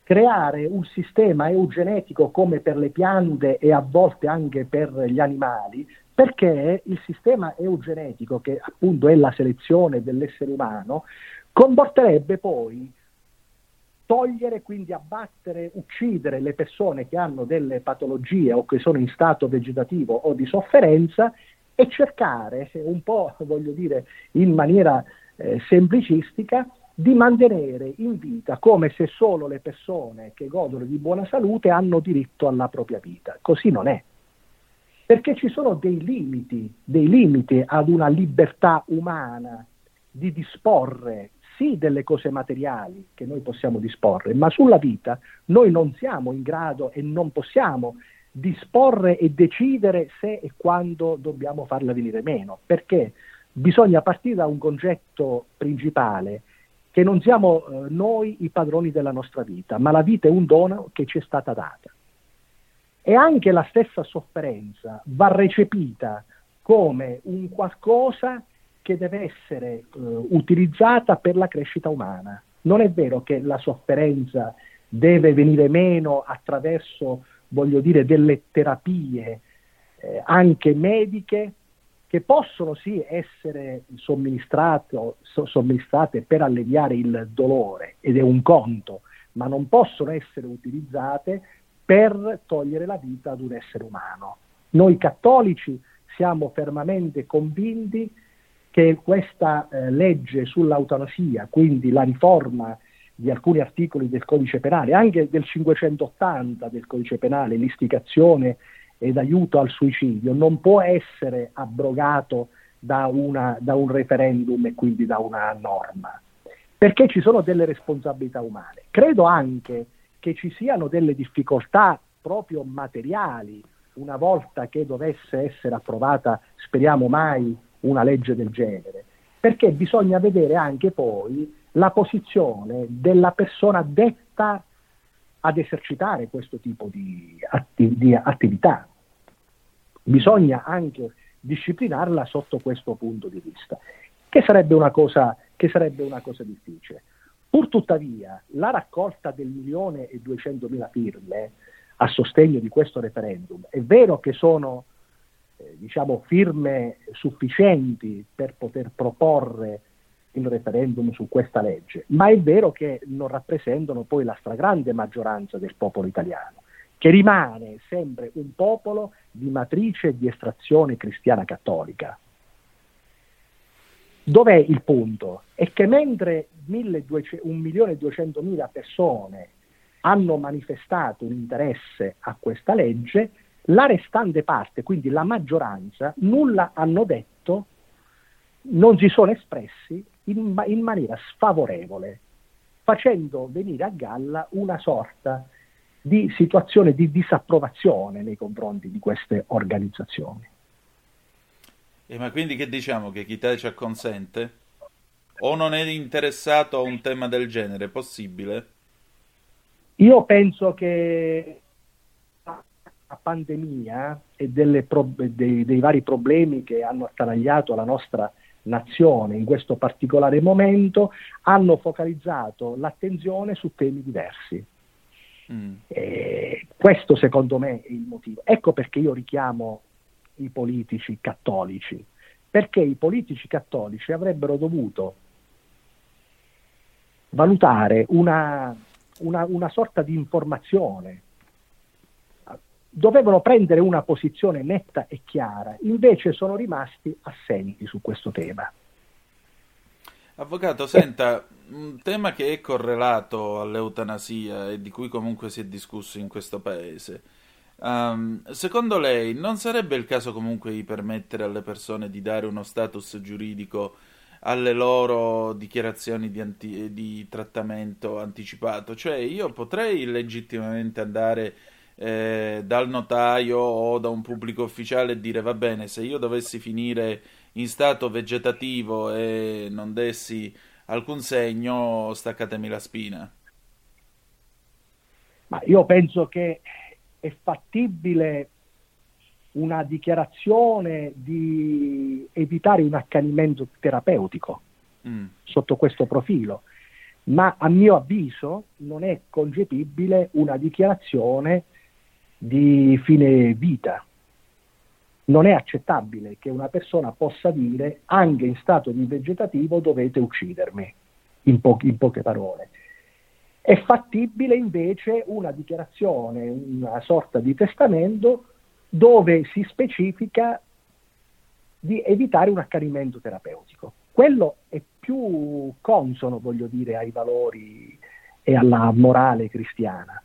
creare un sistema eugenetico come per le piante e a volte anche per gli animali, perché il sistema eugenetico, che appunto è la selezione dell'essere umano, comporterebbe poi togliere, quindi abbattere, uccidere le persone che hanno delle patologie o che sono in stato vegetativo o di sofferenza e cercare, un po' voglio dire in maniera eh, semplicistica, di mantenere in vita come se solo le persone che godono di buona salute hanno diritto alla propria vita. Così non è. Perché ci sono dei limiti, dei limiti ad una libertà umana di disporre sì delle cose materiali che noi possiamo disporre, ma sulla vita noi non siamo in grado e non possiamo disporre e decidere se e quando dobbiamo farla venire meno, perché bisogna partire da un concetto principale che non siamo eh, noi i padroni della nostra vita, ma la vita è un dono che ci è stata data. E anche la stessa sofferenza va recepita come un qualcosa che deve essere eh, utilizzata per la crescita umana. Non è vero che la sofferenza deve venire meno attraverso, voglio dire, delle terapie eh, anche mediche che possono sì essere somministrate per alleviare il dolore ed è un conto, ma non possono essere utilizzate per togliere la vita ad un essere umano. Noi cattolici siamo fermamente convinti che questa eh, legge sull'eutanasia, quindi la riforma di alcuni articoli del codice penale, anche del 580 del codice penale, l'istigazione ed aiuto al suicidio non può essere abrogato da, una, da un referendum e quindi da una norma, perché ci sono delle responsabilità umane. Credo anche che ci siano delle difficoltà proprio materiali una volta che dovesse essere approvata, speriamo mai, una legge del genere, perché bisogna vedere anche poi la posizione della persona detta ad esercitare questo tipo di, atti- di attività. Bisogna anche disciplinarla sotto questo punto di vista, che sarebbe una cosa, sarebbe una cosa difficile. Pur tuttavia, la raccolta del milione e duecentomila firme a sostegno di questo referendum, è vero che sono eh, diciamo, firme sufficienti per poter proporre il referendum su questa legge, ma è vero che non rappresentano poi la stragrande maggioranza del popolo italiano, che rimane sempre un popolo di matrice e di estrazione cristiana cattolica. Dov'è il punto? È che mentre 1.200.000 persone hanno manifestato un interesse a questa legge, la restante parte, quindi la maggioranza, nulla hanno detto, non si sono espressi in, in maniera sfavorevole, facendo venire a galla una sorta di situazione di disapprovazione nei confronti di queste organizzazioni. E ma quindi che diciamo che chi ci acconsente? O non è interessato a un tema del genere? Possibile? Io penso che pandemia e pro- dei, dei vari problemi che hanno attanagliato la nostra nazione in questo particolare momento hanno focalizzato l'attenzione su temi diversi. Mm. questo secondo me è il motivo. Ecco perché io richiamo i politici cattolici, perché i politici cattolici avrebbero dovuto valutare una, una, una sorta di informazione dovevano prendere una posizione netta e chiara, invece sono rimasti assenti su questo tema. Avvocato, senta, un tema che è correlato all'eutanasia e di cui comunque si è discusso in questo paese. Um, secondo lei non sarebbe il caso comunque di permettere alle persone di dare uno status giuridico alle loro dichiarazioni di, anti- di trattamento anticipato? Cioè io potrei legittimamente andare eh, dal notaio o da un pubblico ufficiale e dire va bene, se io dovessi finire in stato vegetativo e non dessi alcun segno, staccatemi la spina. Ma io penso che è fattibile una dichiarazione di evitare un accanimento terapeutico mm. sotto questo profilo, ma a mio avviso non è concepibile una dichiarazione di fine vita non è accettabile che una persona possa dire anche in stato di vegetativo dovete uccidermi, in, po- in poche parole. È fattibile invece una dichiarazione, una sorta di testamento dove si specifica di evitare un accanimento terapeutico. Quello è più consono, voglio dire, ai valori e alla morale cristiana.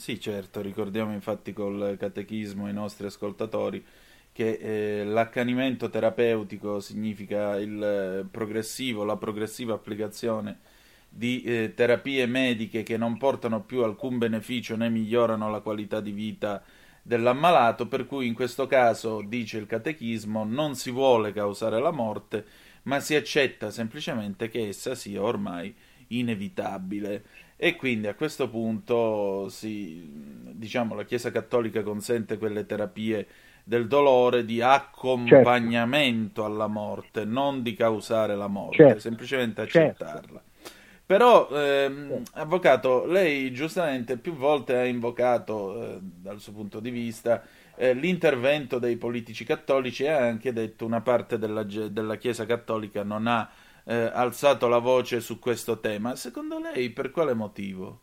Sì, certo, ricordiamo infatti col catechismo ai nostri ascoltatori che eh, l'accanimento terapeutico significa il eh, progressivo, la progressiva applicazione di eh, terapie mediche che non portano più alcun beneficio né migliorano la qualità di vita dell'ammalato, per cui in questo caso, dice il catechismo, non si vuole causare la morte, ma si accetta semplicemente che essa sia ormai inevitabile. E quindi a questo punto si, diciamo, la Chiesa Cattolica consente quelle terapie del dolore di accompagnamento certo. alla morte, non di causare la morte, certo. semplicemente certo. accettarla. Certo. Però, ehm, avvocato, lei giustamente più volte ha invocato, eh, dal suo punto di vista, eh, l'intervento dei politici cattolici e ha anche detto una parte della, della Chiesa Cattolica non ha eh, alzato la voce su questo tema. Secondo lei per quale motivo?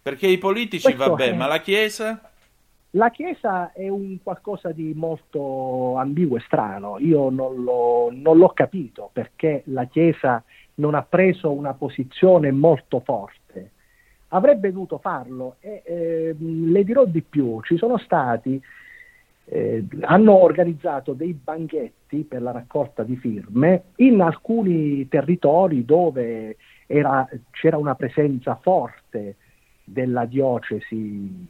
Perché i politici, questo vabbè, è... ma la Chiesa? La Chiesa è un qualcosa di molto ambiguo e strano. Io non, lo, non l'ho capito perché la Chiesa non ha preso una posizione molto forte. Avrebbe dovuto farlo e eh, le dirò di più. Ci sono stati eh, hanno organizzato dei banchetti per la raccolta di firme in alcuni territori dove era, c'era una presenza forte della diocesi,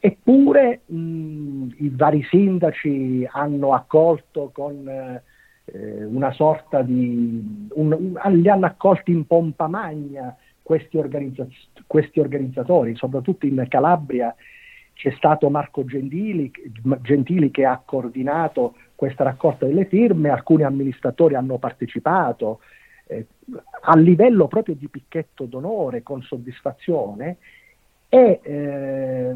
eppure mh, i vari sindaci hanno accolto con eh, una sorta di... Un, un, li hanno accolti in pompa magna questi, organizza- questi organizzatori, soprattutto in Calabria c'è stato Marco Gentili, Gentili, che ha coordinato questa raccolta delle firme, alcuni amministratori hanno partecipato eh, a livello proprio di picchetto d'onore, con soddisfazione, e eh,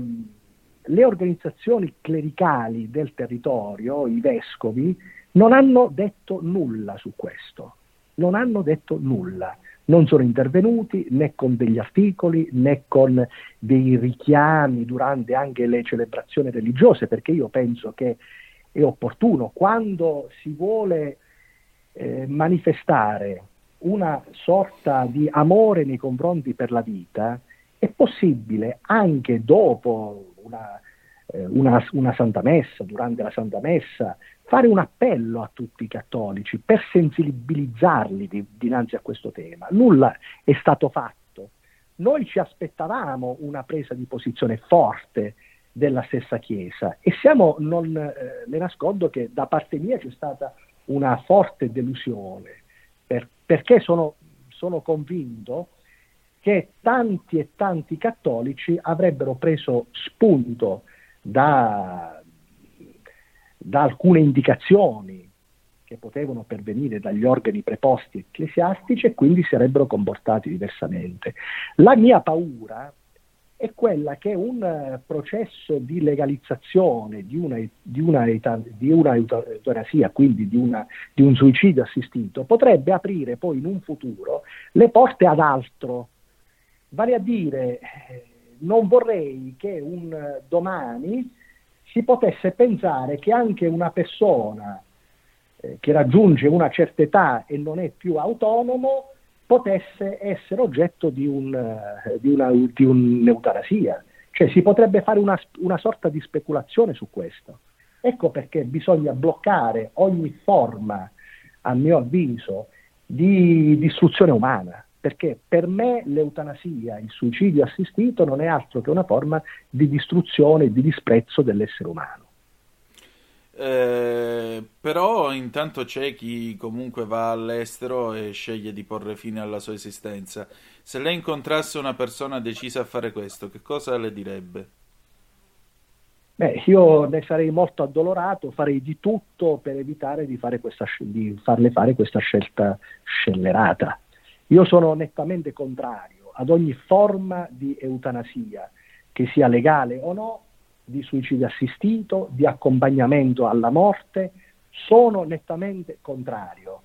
le organizzazioni clericali del territorio, i vescovi, non hanno detto nulla su questo, non hanno detto nulla non sono intervenuti né con degli articoli né con dei richiami durante anche le celebrazioni religiose, perché io penso che è opportuno. Quando si vuole eh, manifestare una sorta di amore nei confronti per la vita, è possibile anche dopo una, eh, una, una Santa Messa, durante la Santa Messa, fare un appello a tutti i cattolici per sensibilizzarli di, dinanzi a questo tema. Nulla è stato fatto. Noi ci aspettavamo una presa di posizione forte della stessa Chiesa e siamo, non eh, le nascondo che da parte mia c'è stata una forte delusione per, perché sono, sono convinto che tanti e tanti cattolici avrebbero preso spunto da, da alcune indicazioni che potevano pervenire dagli organi preposti ecclesiastici e quindi sarebbero comportati diversamente. La mia paura è quella che un eh, processo di legalizzazione di una, di una, di una eutanasia, quindi di, una, di un suicidio assistito, potrebbe aprire poi in un futuro le porte ad altro, vale a dire eh, non vorrei che un domani si potesse pensare che anche una persona eh, che raggiunge una certa età e non è più autonomo potesse essere oggetto di, un, eh, di, una, di un'eutanasia. Cioè si potrebbe fare una, una sorta di speculazione su questo. Ecco perché bisogna bloccare ogni forma, a mio avviso, di distruzione umana, perché per me l'eutanasia, il suicidio assistito non è altro che una forma di distruzione e di disprezzo dell'essere umano. Eh, però intanto c'è chi comunque va all'estero e sceglie di porre fine alla sua esistenza. Se lei incontrasse una persona decisa a fare questo, che cosa le direbbe? Beh, io ne sarei molto addolorato, farei di tutto per evitare di, fare questa, di farle fare questa scelta scellerata. Io sono nettamente contrario ad ogni forma di eutanasia, che sia legale o no, di suicidio assistito, di accompagnamento alla morte, sono nettamente contrario.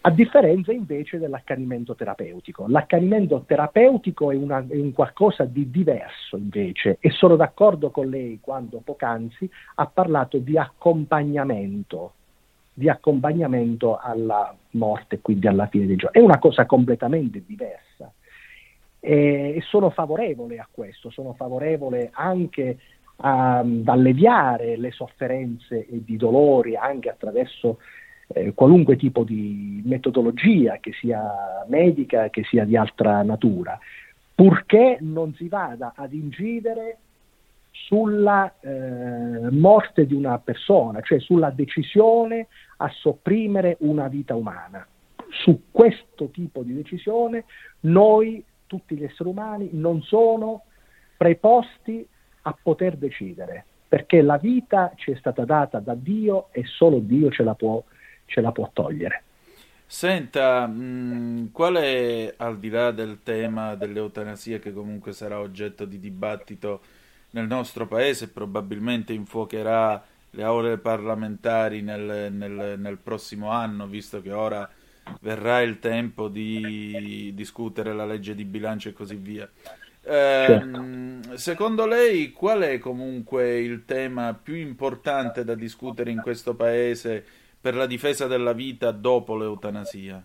A differenza invece dell'accanimento terapeutico. L'accanimento terapeutico è, una, è, un qualcosa di diverso invece e sono d'accordo con lei quando poc'anzi ha parlato di accompagnamento, di accompagnamento alla morte, quindi alla fine dei giorni. È una cosa completamente diversa e sono favorevole a questo, sono favorevole anche ad alleviare le sofferenze e i dolori anche attraverso eh, qualunque tipo di metodologia, che sia medica, che sia di altra natura, purché non si vada ad incidere sulla eh, morte di una persona, cioè sulla decisione a sopprimere una vita umana. Su questo tipo di decisione noi, tutti gli esseri umani, non sono preposti a poter decidere, perché la vita ci è stata data da Dio e solo Dio ce la può ce la può togliere. Senta, mh, mm, qual è, al di là del tema dell'eutanasia che comunque sarà oggetto di dibattito nel nostro paese probabilmente infuocherà le aule parlamentari nel, nel, nel prossimo anno, visto che ora verrà il tempo di discutere la legge di bilancio e così via. Eh. Secondo lei qual è comunque il tema più importante da discutere in questo paese per la difesa della vita dopo l'eutanasia.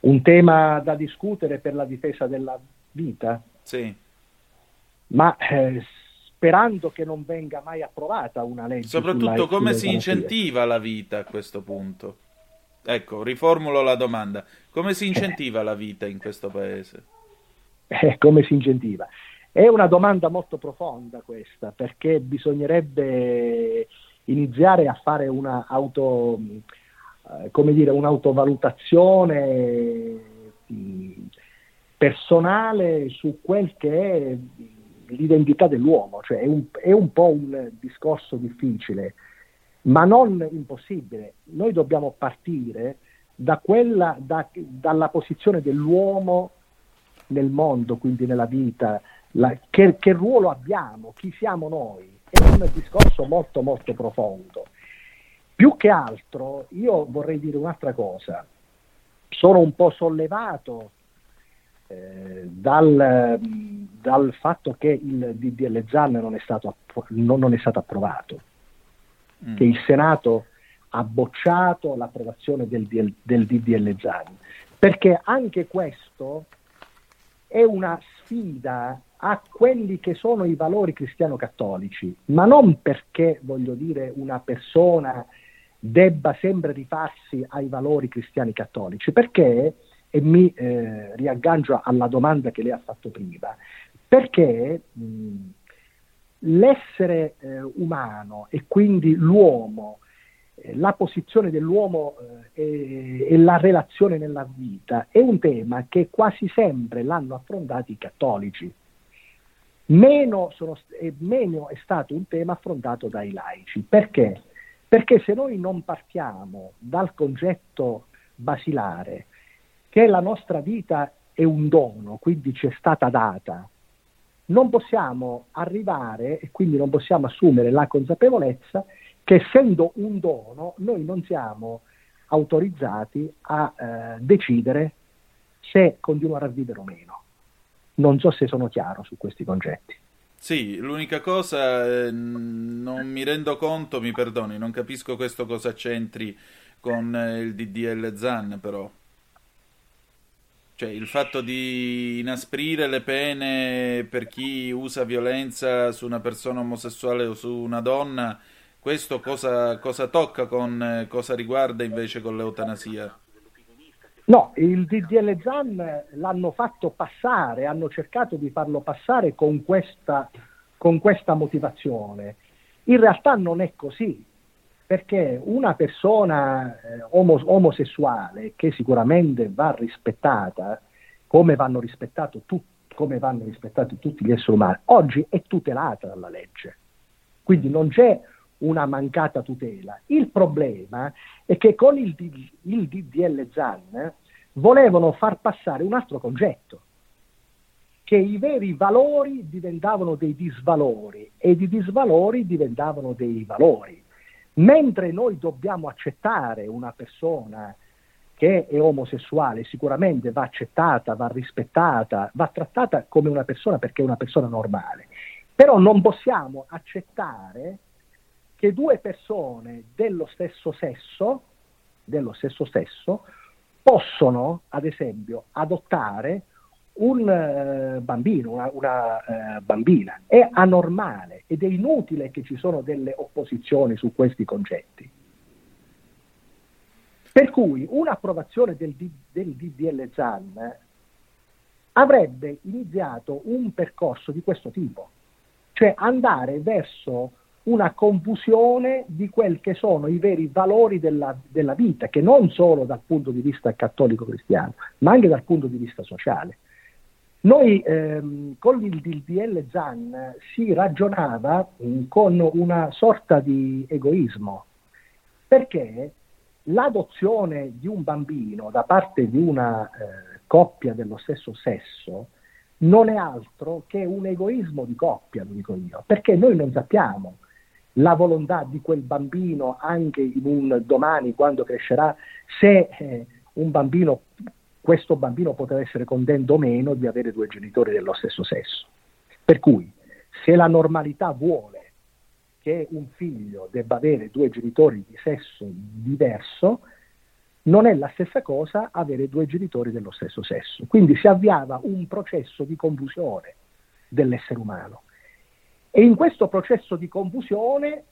Un tema da discutere per la difesa della vita? Sì. Ma eh, sperando che non venga mai approvata una legge. Soprattutto come si incentiva la vita a questo punto? Ecco, riformulo la domanda. Come si incentiva la vita in questo paese? Eh, come si incentiva? È una domanda molto profonda questa, perché bisognerebbe iniziare a fare una auto, come dire, un'autovalutazione personale su quel che è l'identità dell'uomo, cioè è un, è un po' un discorso difficile, ma non impossibile. Noi dobbiamo partire da quella, da, dalla posizione dell'uomo nel mondo, quindi nella vita, la, che, che, ruolo abbiamo, chi siamo noi. È un discorso molto molto profondo. Più che altro io vorrei dire un'altra cosa. Sono un po' sollevato eh, dal, dal, fatto che il DDL ZAN non è stato, non, non è stato approvato, mm. che il Senato ha bocciato l'approvazione del, del DDL ZAN, perché anche questo è una sfida a quelli che sono i valori cristiano-cattolici, ma non perché, voglio dire, una persona debba sempre rifarsi ai valori cristiani cattolici, perché, e mi eh, riaggancio alla domanda che lei ha fatto prima, perché mh, l'essere eh, umano e quindi l'uomo, eh, la posizione dell'uomo eh, e, e, la relazione nella vita è un tema che quasi sempre l'hanno affrontato i cattolici. Meno, sono, meno è stato un tema affrontato dai laici. Perché? Perché se noi non partiamo dal concetto basilare che la nostra vita è un dono, quindi ci è stata data, non possiamo arrivare e quindi non possiamo assumere la consapevolezza che essendo un dono noi non siamo autorizzati a eh, decidere se continuare a vivere o meno. Non so se sono chiaro su questi concetti. Sì, l'unica cosa, eh, non mi rendo conto, mi perdoni, non capisco questo cosa c'entri con eh, il DDL ZAN però. Cioè il fatto di inasprire le pene per chi usa violenza su una persona omosessuale o su una donna, questo cosa, cosa tocca con eh, cosa riguarda invece con l'eutanasia? No, il DDL ZAN l'hanno fatto passare, hanno cercato di farlo passare con questa, con questa motivazione. In realtà non è così, perché una persona eh, omos- omosessuale che sicuramente va rispettata, come vanno, tu- come vanno rispettati tutti gli esseri umani, oggi è tutelata dalla legge. Quindi non c'è una mancata tutela. Il problema è che con il, il DDL ZAN volevano far passare un altro concetto, che i veri valori diventavano dei disvalori e i disvalori diventavano dei valori. Mentre noi dobbiamo accettare una persona che è omosessuale, sicuramente va accettata, va rispettata, va trattata come una persona perché è una persona normale, però non possiamo accettare che due persone dello stesso sesso, dello stesso sesso possono, ad esempio, adottare un uh, bambino, una, una uh, bambina. È anormale ed è inutile che ci sono delle opposizioni su questi concetti. Per cui un'approvazione del, del DDL ZAN avrebbe iniziato un percorso di questo tipo, cioè andare verso una confusione di quel che sono i veri valori della, della vita, che non solo dal punto di vista cattolico-cristiano, ma anche dal punto di vista sociale. Noi ehm, con il DDL ZAN si ragionava mh, mm, con una sorta di egoismo, perché l'adozione di un bambino da parte di una eh, coppia dello stesso sesso non è altro che un egoismo di coppia, lo dico io, perché noi non sappiamo la volontà di quel bambino anche in un domani quando crescerà, se eh, un bambino, questo bambino potrà essere contento o meno di avere due genitori dello stesso sesso. Per cui se la normalità vuole che un figlio debba avere due genitori di sesso diverso, non è la stessa cosa avere due genitori dello stesso sesso. Quindi si avviava un processo di confusione dell'essere umano. E in questo processo di confusione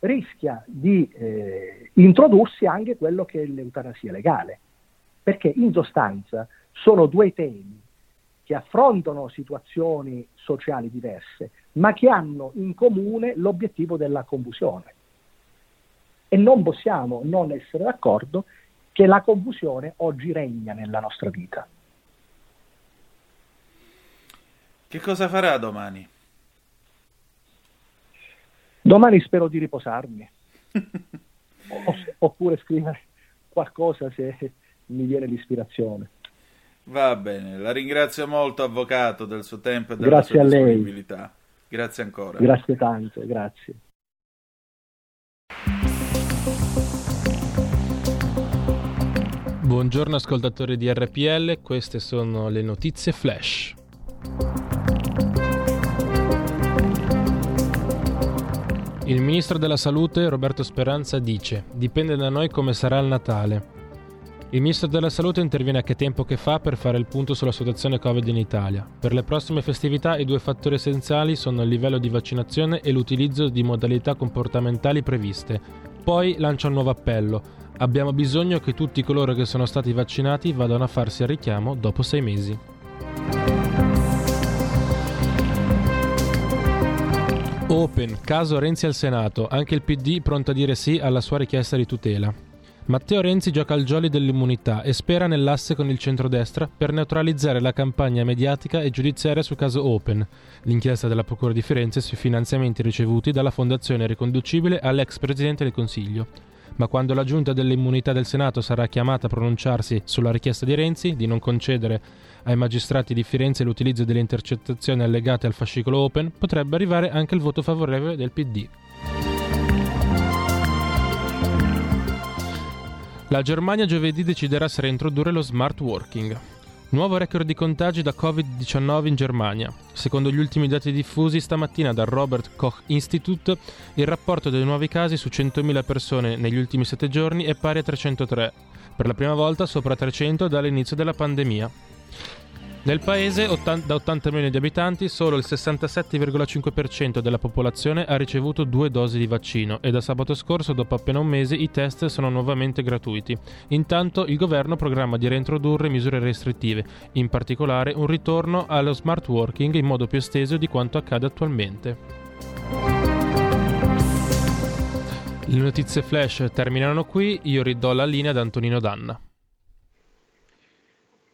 rischia di eh, introdursi anche quello che è l'eutanasia legale, perché in sostanza sono due temi che affrontano situazioni sociali diverse, ma che hanno in comune l'obiettivo della confusione. E non possiamo non essere d'accordo che la confusione oggi regna nella nostra vita. Che cosa farà domani? Domani spero di riposarmi, oppure scrivere qualcosa se mi viene l'ispirazione. Va bene, la ringrazio molto avvocato del suo tempo e della grazie sua disponibilità. Grazie ancora. Grazie tanto, grazie. Buongiorno ascoltatori di RPL, queste sono le notizie flash. Il ministro della Salute Roberto Speranza dice: Dipende da noi come sarà il Natale. Il ministro della Salute interviene a che tempo che fa per fare il punto sulla situazione Covid in Italia. Per le prossime festività i due fattori essenziali sono il livello di vaccinazione e l'utilizzo di modalità comportamentali previste. Poi lancia un nuovo appello. Abbiamo bisogno che tutti coloro che sono stati vaccinati vadano a farsi il richiamo dopo sei mesi. Open, caso Renzi al Senato, anche il PD pronto a dire sì alla sua richiesta di tutela. Matteo Renzi gioca al jolly dell'immunità e spera nell'asse con il centrodestra per neutralizzare la campagna mediatica e giudiziaria sul caso Open, l'inchiesta della Procura di Firenze sui finanziamenti ricevuti dalla fondazione riconducibile all'ex Presidente del Consiglio. Ma quando la giunta dell'immunità del Senato sarà chiamata a pronunciarsi sulla richiesta di Renzi di non concedere ai magistrati di Firenze l'utilizzo delle intercettazioni allegate al fascicolo Open, potrebbe arrivare anche il voto favorevole del PD. La Germania giovedì deciderà se reintrodurre lo smart working. Nuovo record di contagi da Covid-19 in Germania. Secondo gli ultimi dati diffusi stamattina dal Robert Koch Institute, il rapporto dei nuovi casi su 100.000 persone negli ultimi 7 giorni è pari a 303, per la prima volta sopra 300 dall'inizio della pandemia. Nel paese, da 80 milioni di abitanti, solo il 67,5% della popolazione ha ricevuto due dosi di vaccino e da sabato scorso, dopo appena un mese, i test sono nuovamente gratuiti. Intanto il governo programma di reintrodurre misure restrittive, in particolare un ritorno allo smart working in modo più esteso di quanto accade attualmente. Le notizie flash terminano qui, io ridò la linea ad Antonino Danna.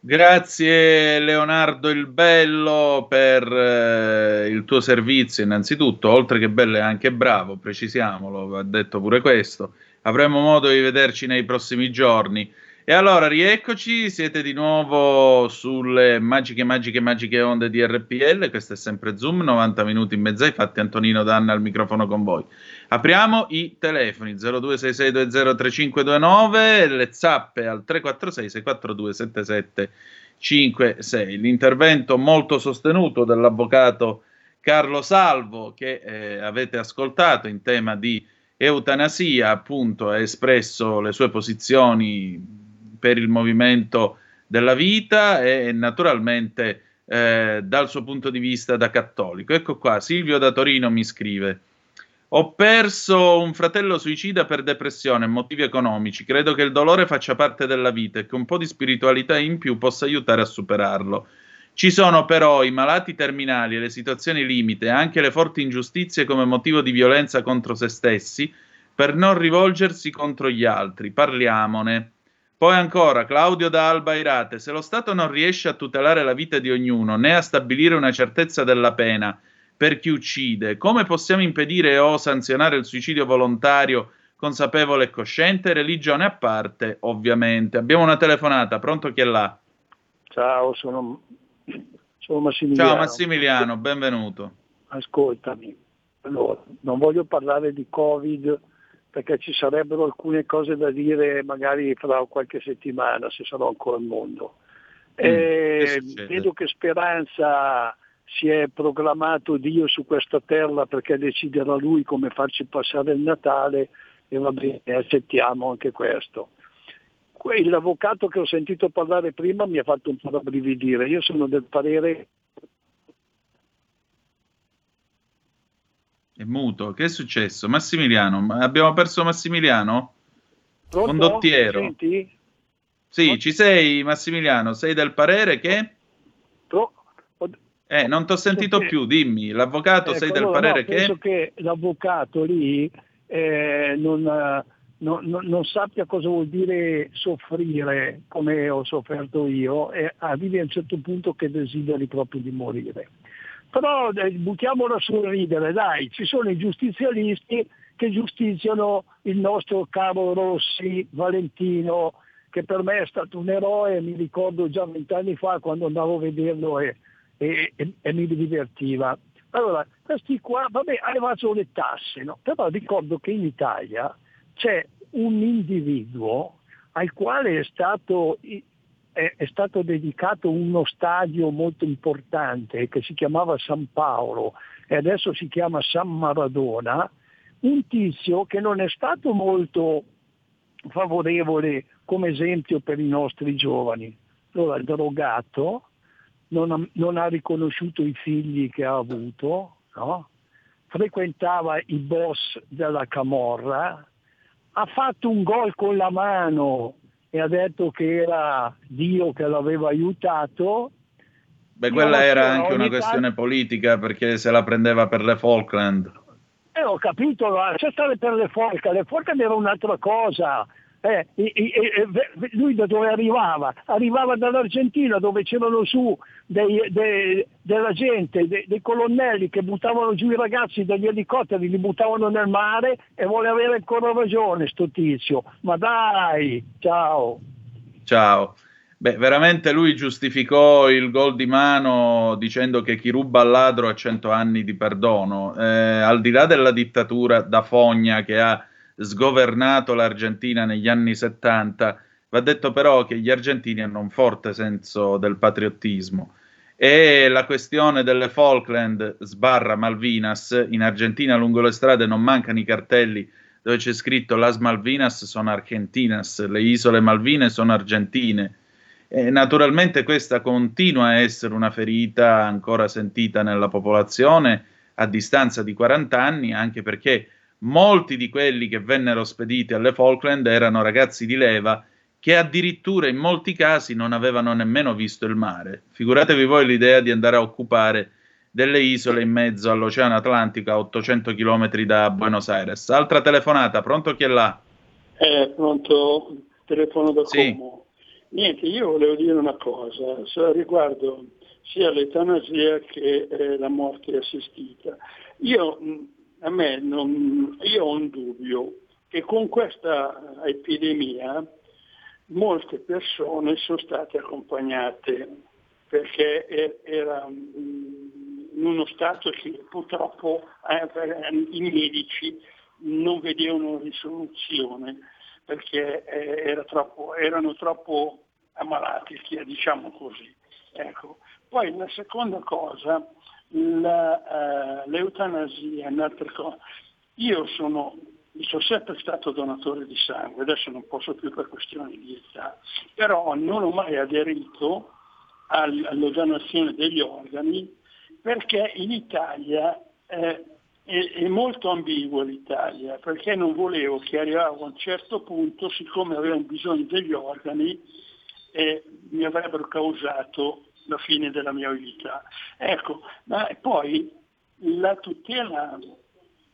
Grazie Leonardo il Bello per eh, il tuo servizio innanzitutto, oltre che bello è anche bravo, precisiamolo, va detto pure questo. Avremo modo di vederci nei prossimi giorni. E allora rieccoci, siete di nuovo sulle magiche, magiche, magiche onde di RPL, questo è sempre Zoom, 90 minuti in mezzo ai fatti, Antonino Danna al microfono con voi. Apriamo i telefoni 0266203529, le zappe al 346 642 7756. L'intervento molto sostenuto dell'avvocato Carlo Salvo che eh, avete ascoltato in tema di eutanasia, appunto ha espresso le sue posizioni per il movimento della vita e naturalmente eh, dal suo punto di vista da cattolico. Ecco qua, Silvio da Torino mi scrive. Ho perso un fratello suicida per depressione e motivi economici. Credo che il dolore faccia parte della vita e che un po' di spiritualità in più possa aiutare a superarlo. Ci sono però i malati terminali e le situazioni limite, anche le forti ingiustizie come motivo di violenza contro se stessi, per non rivolgersi contro gli altri. Parliamone. Poi ancora, Claudio da Alba Irate, se lo Stato non riesce a tutelare la vita di ognuno, né a stabilire una certezza della pena, per chi uccide, come possiamo impedire o sanzionare il suicidio volontario consapevole e cosciente? Religione a parte, ovviamente. Abbiamo una telefonata, pronto chi è là? Ciao, sono, sono Massimiliano. Ciao Massimiliano, benvenuto. Ascoltami, allora, non voglio parlare di Covid perché ci sarebbero alcune cose da dire magari fra qualche settimana se sarò ancora al mondo. Mm, eh, vedo che Speranza si è proclamato Dio su questa terra perché deciderà lui come farci passare il Natale e va bene, accettiamo anche questo. L'avvocato che ho sentito parlare prima mi ha fatto un po' rabbrividire, io sono del parere È muto. Che è successo? Massimiliano, abbiamo perso Massimiliano? Pronto? Condottiero. Sì, ci sei Massimiliano, sei del parere che? Eh, non ti ho sentito che... più, dimmi, l'avvocato ecco, sei del parere no, che? Penso che l'avvocato lì eh, non, non, non, non, sappia cosa vuol dire soffrire come ho sofferto io e arrivi a un certo punto che desideri proprio di morire. Però eh, buttiamola sul ridere, dai, ci sono i giustizialisti che giustiziano il nostro caro Rossi, Valentino, che per me è stato un eroe, mi ricordo già vent'anni fa quando andavo a vederlo e, e, e, e mi divertiva. Allora, questi qua, vabbè, ha le tasse, no? però ricordo che in Italia c'è un individuo al quale è stato è, è, stato dedicato uno stadio molto importante che si chiamava San Paolo e adesso si chiama San Maradona, un tizio che non è stato molto favorevole come esempio per i nostri giovani. Allora drogato non ha, non ha riconosciuto i figli che ha avuto, no? frequentava i boss della Camorra, ha fatto un gol con la mano e ha detto che era Dio che l'aveva aiutato. Beh, quella era anche una questione tanto... politica perché se la prendeva per le Falkland. Eh, ho capito, lascia stare per le Falkland, le Falkland era un'altra cosa. Eh, e, e, lui da dove arrivava? Arrivava dall'Argentina dove c'erano su dei, dei, della gente, dei, dei, colonnelli che buttavano giù i ragazzi dagli elicotteri, li buttavano nel mare e vuole avere ancora ragione sto tizio. Ma dai, ciao. Ciao. Beh, veramente lui giustificò il gol di mano dicendo che chi ruba al ladro ha cento anni di perdono. Eh, al di là della dittatura da fogna che ha sgovernato l'Argentina negli anni 70, va detto però che gli argentini hanno un forte senso del patriottismo. E la questione delle Falkland sbarra Malvinas, in Argentina lungo le strade non mancano i cartelli dove c'è scritto Las Malvinas sono Argentinas, le isole Malvine sono argentine. E naturalmente questa continua a essere una ferita ancora sentita nella popolazione a distanza di 40 anni, anche perché molti di quelli che vennero spediti alle Falkland erano ragazzi di leva che addirittura in molti casi non avevano nemmeno visto il mare. Figuratevi voi l'idea di andare a occupare delle isole in mezzo all'Oceano Atlantico a 800 km da Buenos Aires. Altra telefonata, pronto chi è là? Eh, pronto, telefono da sì. Como. Niente, io volevo dire una cosa riguardo sia l'eutanasia che eh, la morte assistita. Io a me non, io ho un dubbio che con questa epidemia molte persone sono state accompagnate perché era in uno stato che purtroppo eh, i medici non vedevano risoluzione perché eh, era troppo, erano troppo ammalati, diciamo così. Ecco. Poi la seconda cosa, la, uh, l'eutanasia, un'altra cosa. Io sono, sono sempre stato donatore di sangue, adesso non posso più per questioni di età, però non ho mai aderito al, alla donazione degli organi perché in Italia eh, è, è, molto ambiguo l'Italia, perché non volevo che arrivavo a un certo punto, siccome avevo bisogno degli organi, eh, mi avrebbero causato la fine della mia vita. Ecco, ma poi la tutela,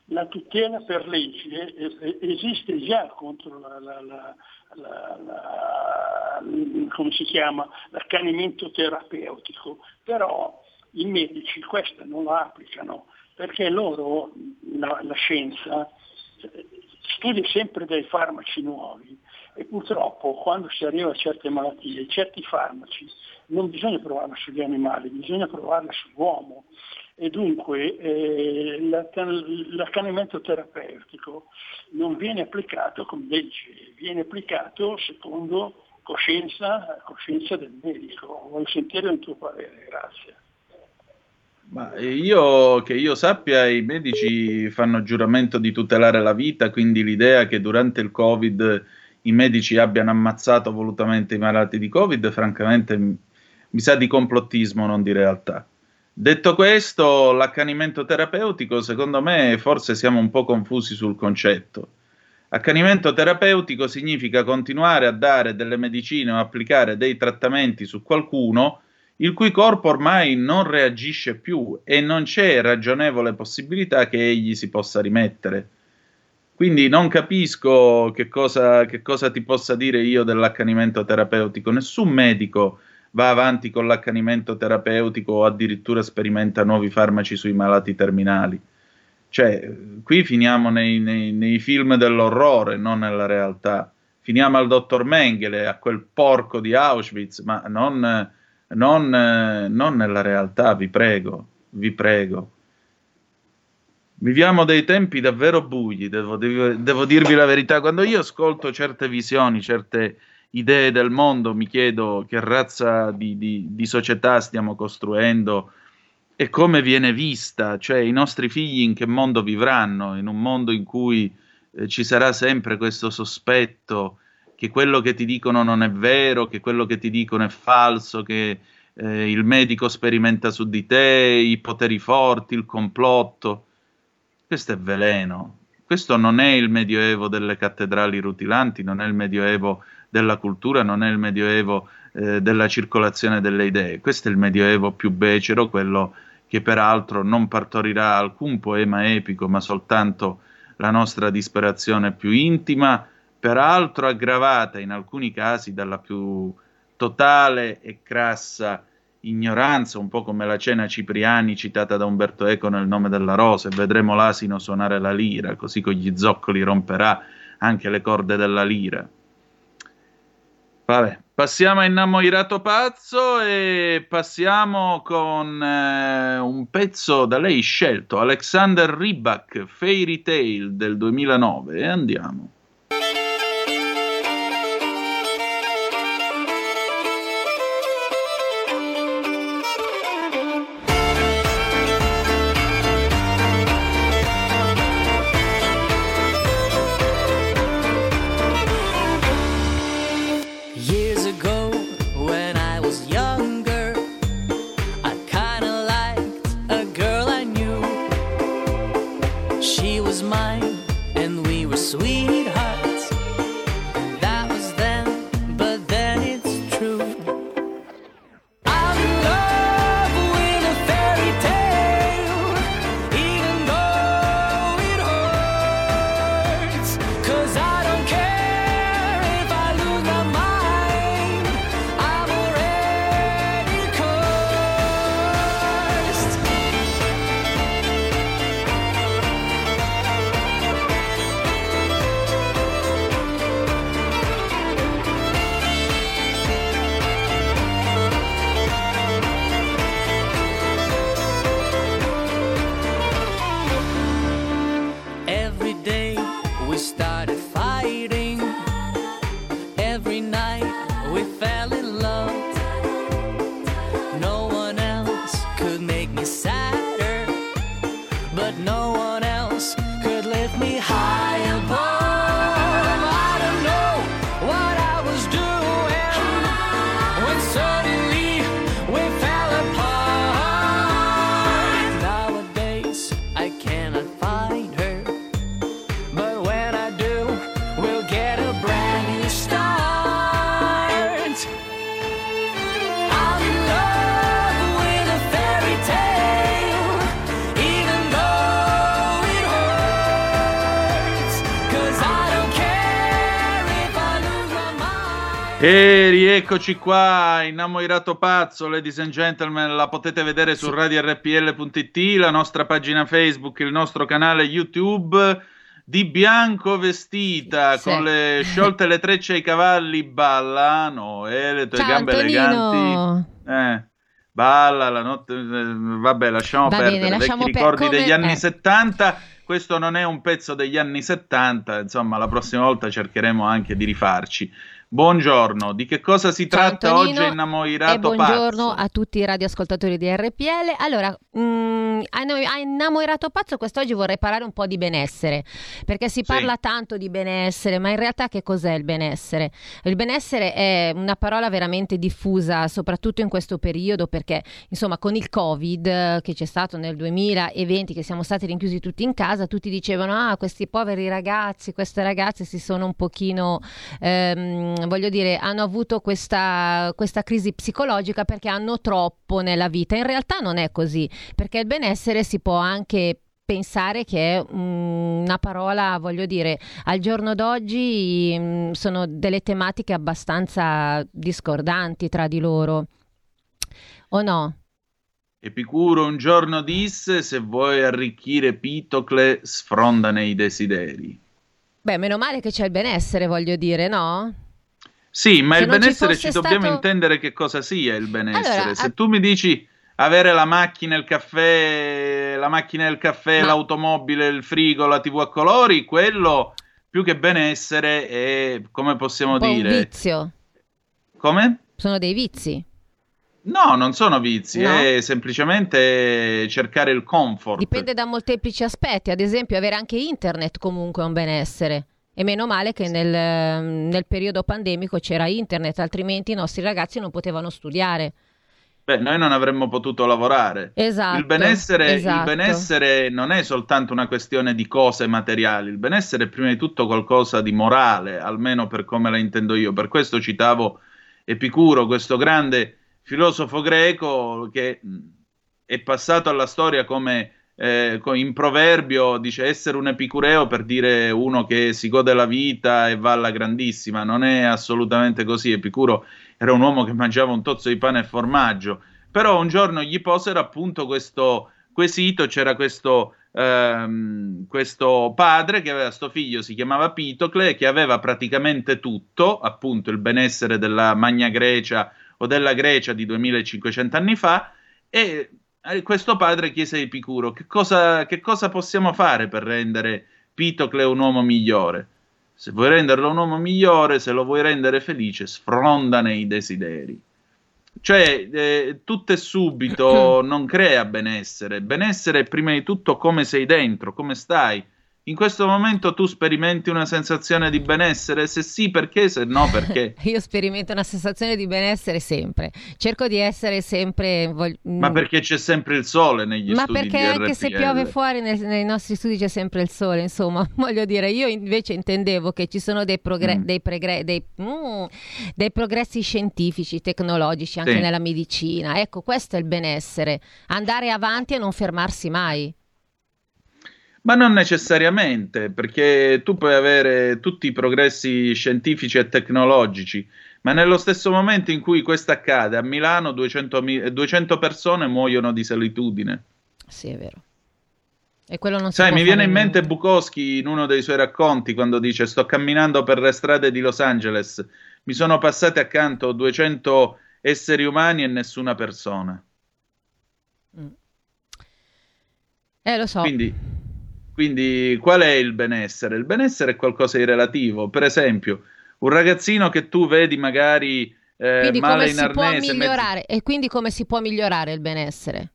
la tutela per legge esiste già contro la, la, la, la come si chiama, l'accanimento terapeutico, però i medici questo non lo applicano perché loro, la, la scienza, studia sempre dei farmaci nuovi e purtroppo quando si arriva a certe malattie, certi farmaci non bisogna provarla sugli animali, bisogna provarla sull'uomo e dunque eh, l'accanimento terapeutico non viene applicato come legge, viene applicato secondo coscienza, coscienza del medico. Vuoi sentire il tuo parere? Grazie. Ma io che io sappia, i medici fanno giuramento di tutelare la vita, quindi l'idea che durante il Covid i medici abbiano ammazzato volutamente i malati di Covid, francamente mi sa di complottismo, non di realtà. Detto questo, l'accanimento terapeutico, secondo me, forse siamo un po' confusi sul concetto. Accanimento terapeutico significa continuare a dare delle medicine o applicare dei trattamenti su qualcuno il cui corpo ormai non reagisce più e non c'è ragionevole possibilità che egli si possa rimettere. Quindi non capisco che cosa, che cosa ti possa dire io dell'accanimento terapeutico. Nessun medico va avanti con l'accanimento terapeutico o addirittura sperimenta nuovi farmaci sui malati terminali. Cioè, qui finiamo nei, nei, nei film dell'orrore, non nella realtà. Finiamo al dottor Mengele, a quel porco di Auschwitz, ma non, non, non nella realtà, vi prego, vi prego. Viviamo dei tempi davvero bui, devo, devo, dirvi la verità. Quando io ascolto certe visioni, certe idee del mondo, mi chiedo che razza di, di, di società stiamo costruendo e come viene vista, cioè i nostri figli in che mondo vivranno, in un mondo in cui eh, ci sarà sempre questo sospetto che quello che ti dicono non è vero, che quello che ti dicono è falso, che eh, il medico sperimenta su di te, i poteri forti, il complotto. Questo è veleno. Questo non è il medioevo delle cattedrali rutilanti, non è il medioevo della cultura, non è il medioevo eh, della circolazione delle idee. Questo è il medioevo più becero, quello che peraltro non partorirà alcun poema epico, ma soltanto la nostra disperazione più intima, peraltro aggravata in alcuni casi dalla più totale e crassa ignoranza, un po' come la cena Cipriani citata da Umberto Eco nel nome della rosa, e vedremo l'asino suonare la lira, così con gli zoccoli romperà anche le corde della lira. Vabbè, passiamo a Innamorato Pazzo e passiamo con eh, un pezzo da lei scelto, Alexander Rybak, Fairy Tale del 2009, e andiamo. She was mine, and we were sweethearts. Rieccoci qua, Innamorato Pazzo, ladies and gentlemen, la potete vedere su radiorpl.it, la nostra pagina Facebook, il nostro canale YouTube. Di bianco vestita, Sì. con le sciolte le trecce ai cavalli, ballano, e le tue Ciao, gambe Antonino. eleganti. Eh, balla la notte, eh, vabbè, lasciamo Va perdere, bene, lasciamo vecchi per- ricordi come- degli anni eh. 70. Questo non è un pezzo degli anni 70, insomma, la prossima volta cercheremo anche di rifarci. Buongiorno, di che cosa si Ciao, tratta Antonino, oggi Innamorato e buongiorno Pazzo? a tutti i radioascoltatori di RPL. Allora, mm, a innamorato pazzo quest'oggi vorrei parlare un po' di benessere, perché si parla tanto di benessere, ma in realtà che cos'è il benessere? Il benessere è una parola veramente diffusa, soprattutto in questo periodo, perché insomma con il Covid eh, che c'è stato nel 2020, che siamo stati rinchiusi tutti in casa, tutti dicevano, ah, questi poveri ragazzi, queste ragazze si sono un pochino ehm, voglio dire, hanno avuto questa, questa crisi psicologica perché hanno troppo nella vita. In realtà non è così, perché il benessere si può anche pensare che è mm, una parola, voglio dire, al giorno d'oggi mm, sono delle tematiche abbastanza discordanti tra di loro. O no? Epicuro un giorno disse: Se vuoi arricchire Pitocle, sfrondane i desideri. Beh, meno male che c'è il benessere, voglio dire, no? Sì, ma il ci benessere fosse ci dobbiamo stato- intendere che cosa sia il benessere. Allora, Se a- tu mi dici avere la macchina, il caffè, la macchina il caffè, Ma- l'automobile, il frigo, la TV a colori, quello più che benessere è, come possiamo Un po' un dire, vizio. come? Sono dei vizi. No, non sono vizi, No? è semplicemente cercare il comfort. Dipende da molteplici aspetti, ad esempio avere anche internet comunque è un benessere. E meno male che nel, nel periodo pandemico c'era internet, altrimenti i nostri ragazzi non potevano studiare. Beh, noi non avremmo potuto lavorare. Esatto, Il benessere, esatto. il benessere non è soltanto una questione di cose materiali, il benessere è prima di tutto qualcosa di morale, almeno per come la intendo io. Per questo citavo Epicuro, questo grande filosofo greco che è passato alla storia come eh, in proverbio, dice essere un epicureo per dire uno che si gode la vita e va alla grandissima. Non è assolutamente così. Epicuro era un uomo che mangiava un tozzo di pane e formaggio. Però un giorno gli posero appunto questo quesito, c'era questo, ehm, questo padre che aveva sto figlio, si chiamava Pitocle, che aveva praticamente tutto, appunto il benessere della Magna Grecia o della Grecia di 2500 anni fa, e questo padre chiese a Epicuro che cosa, che cosa possiamo fare per rendere Pitocle un uomo migliore? Se vuoi renderlo un uomo migliore, se lo vuoi rendere felice, sfrondane i desideri. Cioè, eh, tutto e subito non crea benessere. Benessere è prima di tutto come sei dentro, come stai. In questo momento tu sperimenti una sensazione di benessere? Se sì, perché? Se no, perché? Io sperimento una sensazione di benessere sempre. Cerco di essere sempre. vog- Ma perché c'è sempre il sole negli Ma studi perché di anche se piove fuori nel- nei nostri studi c'è sempre il sole, insomma, voglio dire, io invece intendevo che ci sono dei, progre- Mm. dei, pregre- dei- mm, dei progressi scientifici, tecnologici anche Sì. nella medicina. Ecco, questo è il benessere, andare avanti e non fermarsi mai. Ma non necessariamente, perché tu puoi avere tutti i progressi scientifici e tecnologici, ma nello stesso momento in cui questo accade, a Milano 200, mi- 200 persone muoiono di solitudine. Sì, è vero. E quello non si Sai, mi viene in mente. Bukowski in uno dei suoi racconti quando dice sto camminando per le strade di Los Angeles, mi sono passati accanto 200 esseri umani e nessuna persona. Eh, lo so. Quindi, quindi qual è il benessere? Il benessere è qualcosa di relativo. Per esempio, un ragazzino che tu vedi magari eh, Quindi male in arnese, mezzo-? E quindi come si può migliorare il benessere?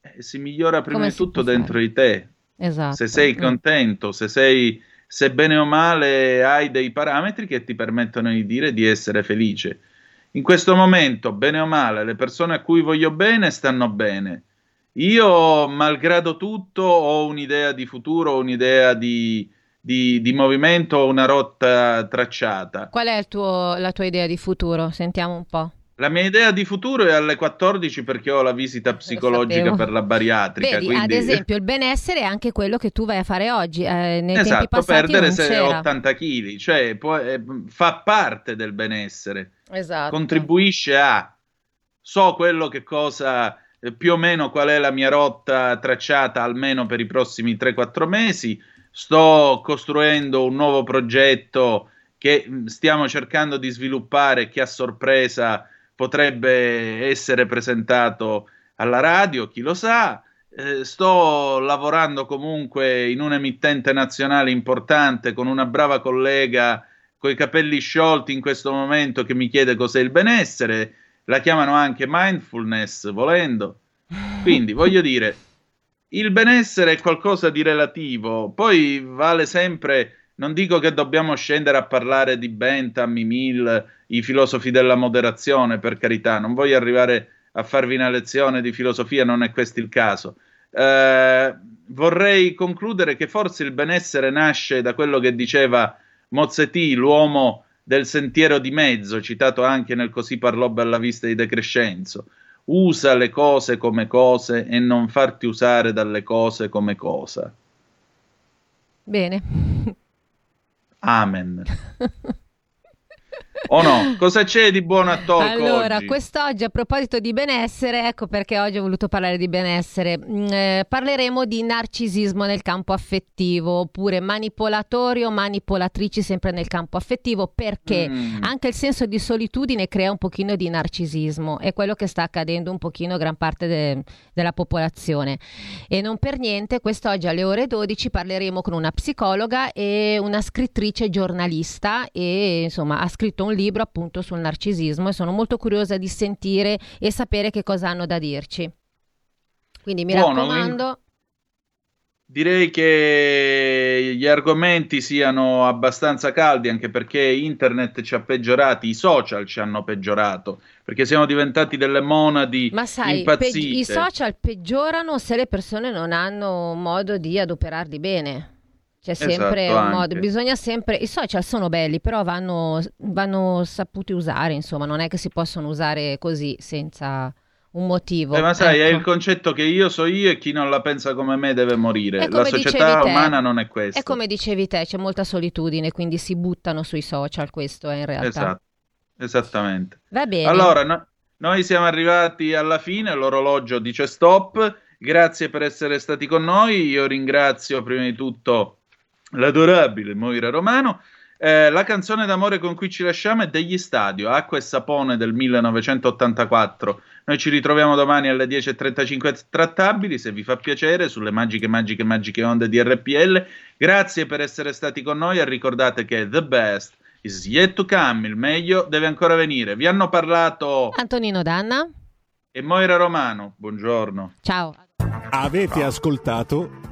eh, si migliora prima Come di tutto dentro di te. Esatto. Se sei Mm. contento, se sei, se bene o male hai dei parametri che ti permettono di dire di essere felice. In questo momento, bene o male, le persone a cui voglio bene stanno bene. Io, malgrado tutto, ho un'idea di futuro, un'idea di, di- di movimento, una rotta tracciata. Qual è tuo- la tua idea di futuro? Sentiamo un po'. La mia idea di futuro è alle 14 perché ho la visita psicologica sapevo. per la bariatrica. Vedi, quindi... ad esempio, il benessere è anche quello che tu vai a fare oggi. Eh, nei tempi Esatto, passati perdere se- c'era. 80 kg, cioè può- eh, fa parte del benessere, Esatto. contribuisce a, so quello che cosa, eh, più o meno qual è la mia rotta tracciata almeno per i prossimi 3-4 mesi, sto costruendo un nuovo progetto che mh, stiamo cercando di sviluppare che a sorpresa potrebbe essere presentato alla radio, chi lo sa. Eh, sto lavorando comunque in un emittente nazionale importante con una brava collega coi capelli sciolti in questo momento che mi chiede cos'è il benessere. La chiamano anche mindfulness, volendo. Quindi voglio dire, il benessere è qualcosa di relativo, poi vale sempre. Non dico che dobbiamo scendere a parlare di Bentham, i Mill, i filosofi della moderazione, per carità, non voglio arrivare a farvi una lezione di filosofia, non è questo il caso. Eh, vorrei concludere che forse il benessere nasce da quello che diceva Mozzetti, l'uomo del sentiero di mezzo, citato anche nel Così parlò Bellavista di De Crescenzo. Usa le cose come cose e non farti usare dalle cose come cosa. Bene. Amen. O no? Cosa c'è di buono a Talk Allora, oggi? quest'oggi a proposito di benessere, ecco perché oggi ho voluto parlare di benessere. Mm, eh, parleremo di narcisismo nel campo affettivo, oppure manipolatori o manipolatrici sempre nel campo affettivo, perché Mm. anche il senso di solitudine crea un pochino di narcisismo, è quello che sta accadendo un pochino a gran parte de- della popolazione. E non per niente, quest'oggi alle ore 12 parleremo con una psicologa e una scrittrice giornalista e insomma ha scritto un libro appunto sul narcisismo e sono molto curiosa di sentire e sapere che cosa hanno da dirci. Quindi mi Buono, raccomando, direi che gli argomenti siano abbastanza caldi, anche perché internet ci ha peggiorati, i social ci hanno peggiorato, perché siamo diventati delle monadi Ma sai, impazzite. peggi- i social peggiorano se le persone non hanno modo di adoperarli bene. C'è sempre Esatto, un modo, anche. bisogna sempre. I social sono belli, però vanno, vanno saputi usare, insomma, non è che si possono usare così senza un motivo. Eh, ma sai, è Ecco. il concetto che io so io e chi non la pensa come me deve morire. È La società umana non è questa. È come dicevi te, c'è molta solitudine, quindi si buttano sui social, questo è in realtà. Esatto, esattamente. Va bene. Allora, no- noi siamo arrivati alla fine, l'orologio dice stop. Grazie per essere stati con noi. Io ringrazio prima di tutto l'adorabile Moira Romano. Eh, la canzone d'amore con cui ci lasciamo è degli Stadio, Acqua e Sapone del 1984. Noi ci ritroviamo domani alle 10.35 trattabili, se vi fa piacere, sulle magiche, magiche, magiche onde di RPL. Grazie per essere stati con noi e ricordate che the best is yet to come, il meglio deve ancora venire. Vi hanno parlato Antonino Danna, e Moira Romano. Buongiorno. ciao. Avete ascoltato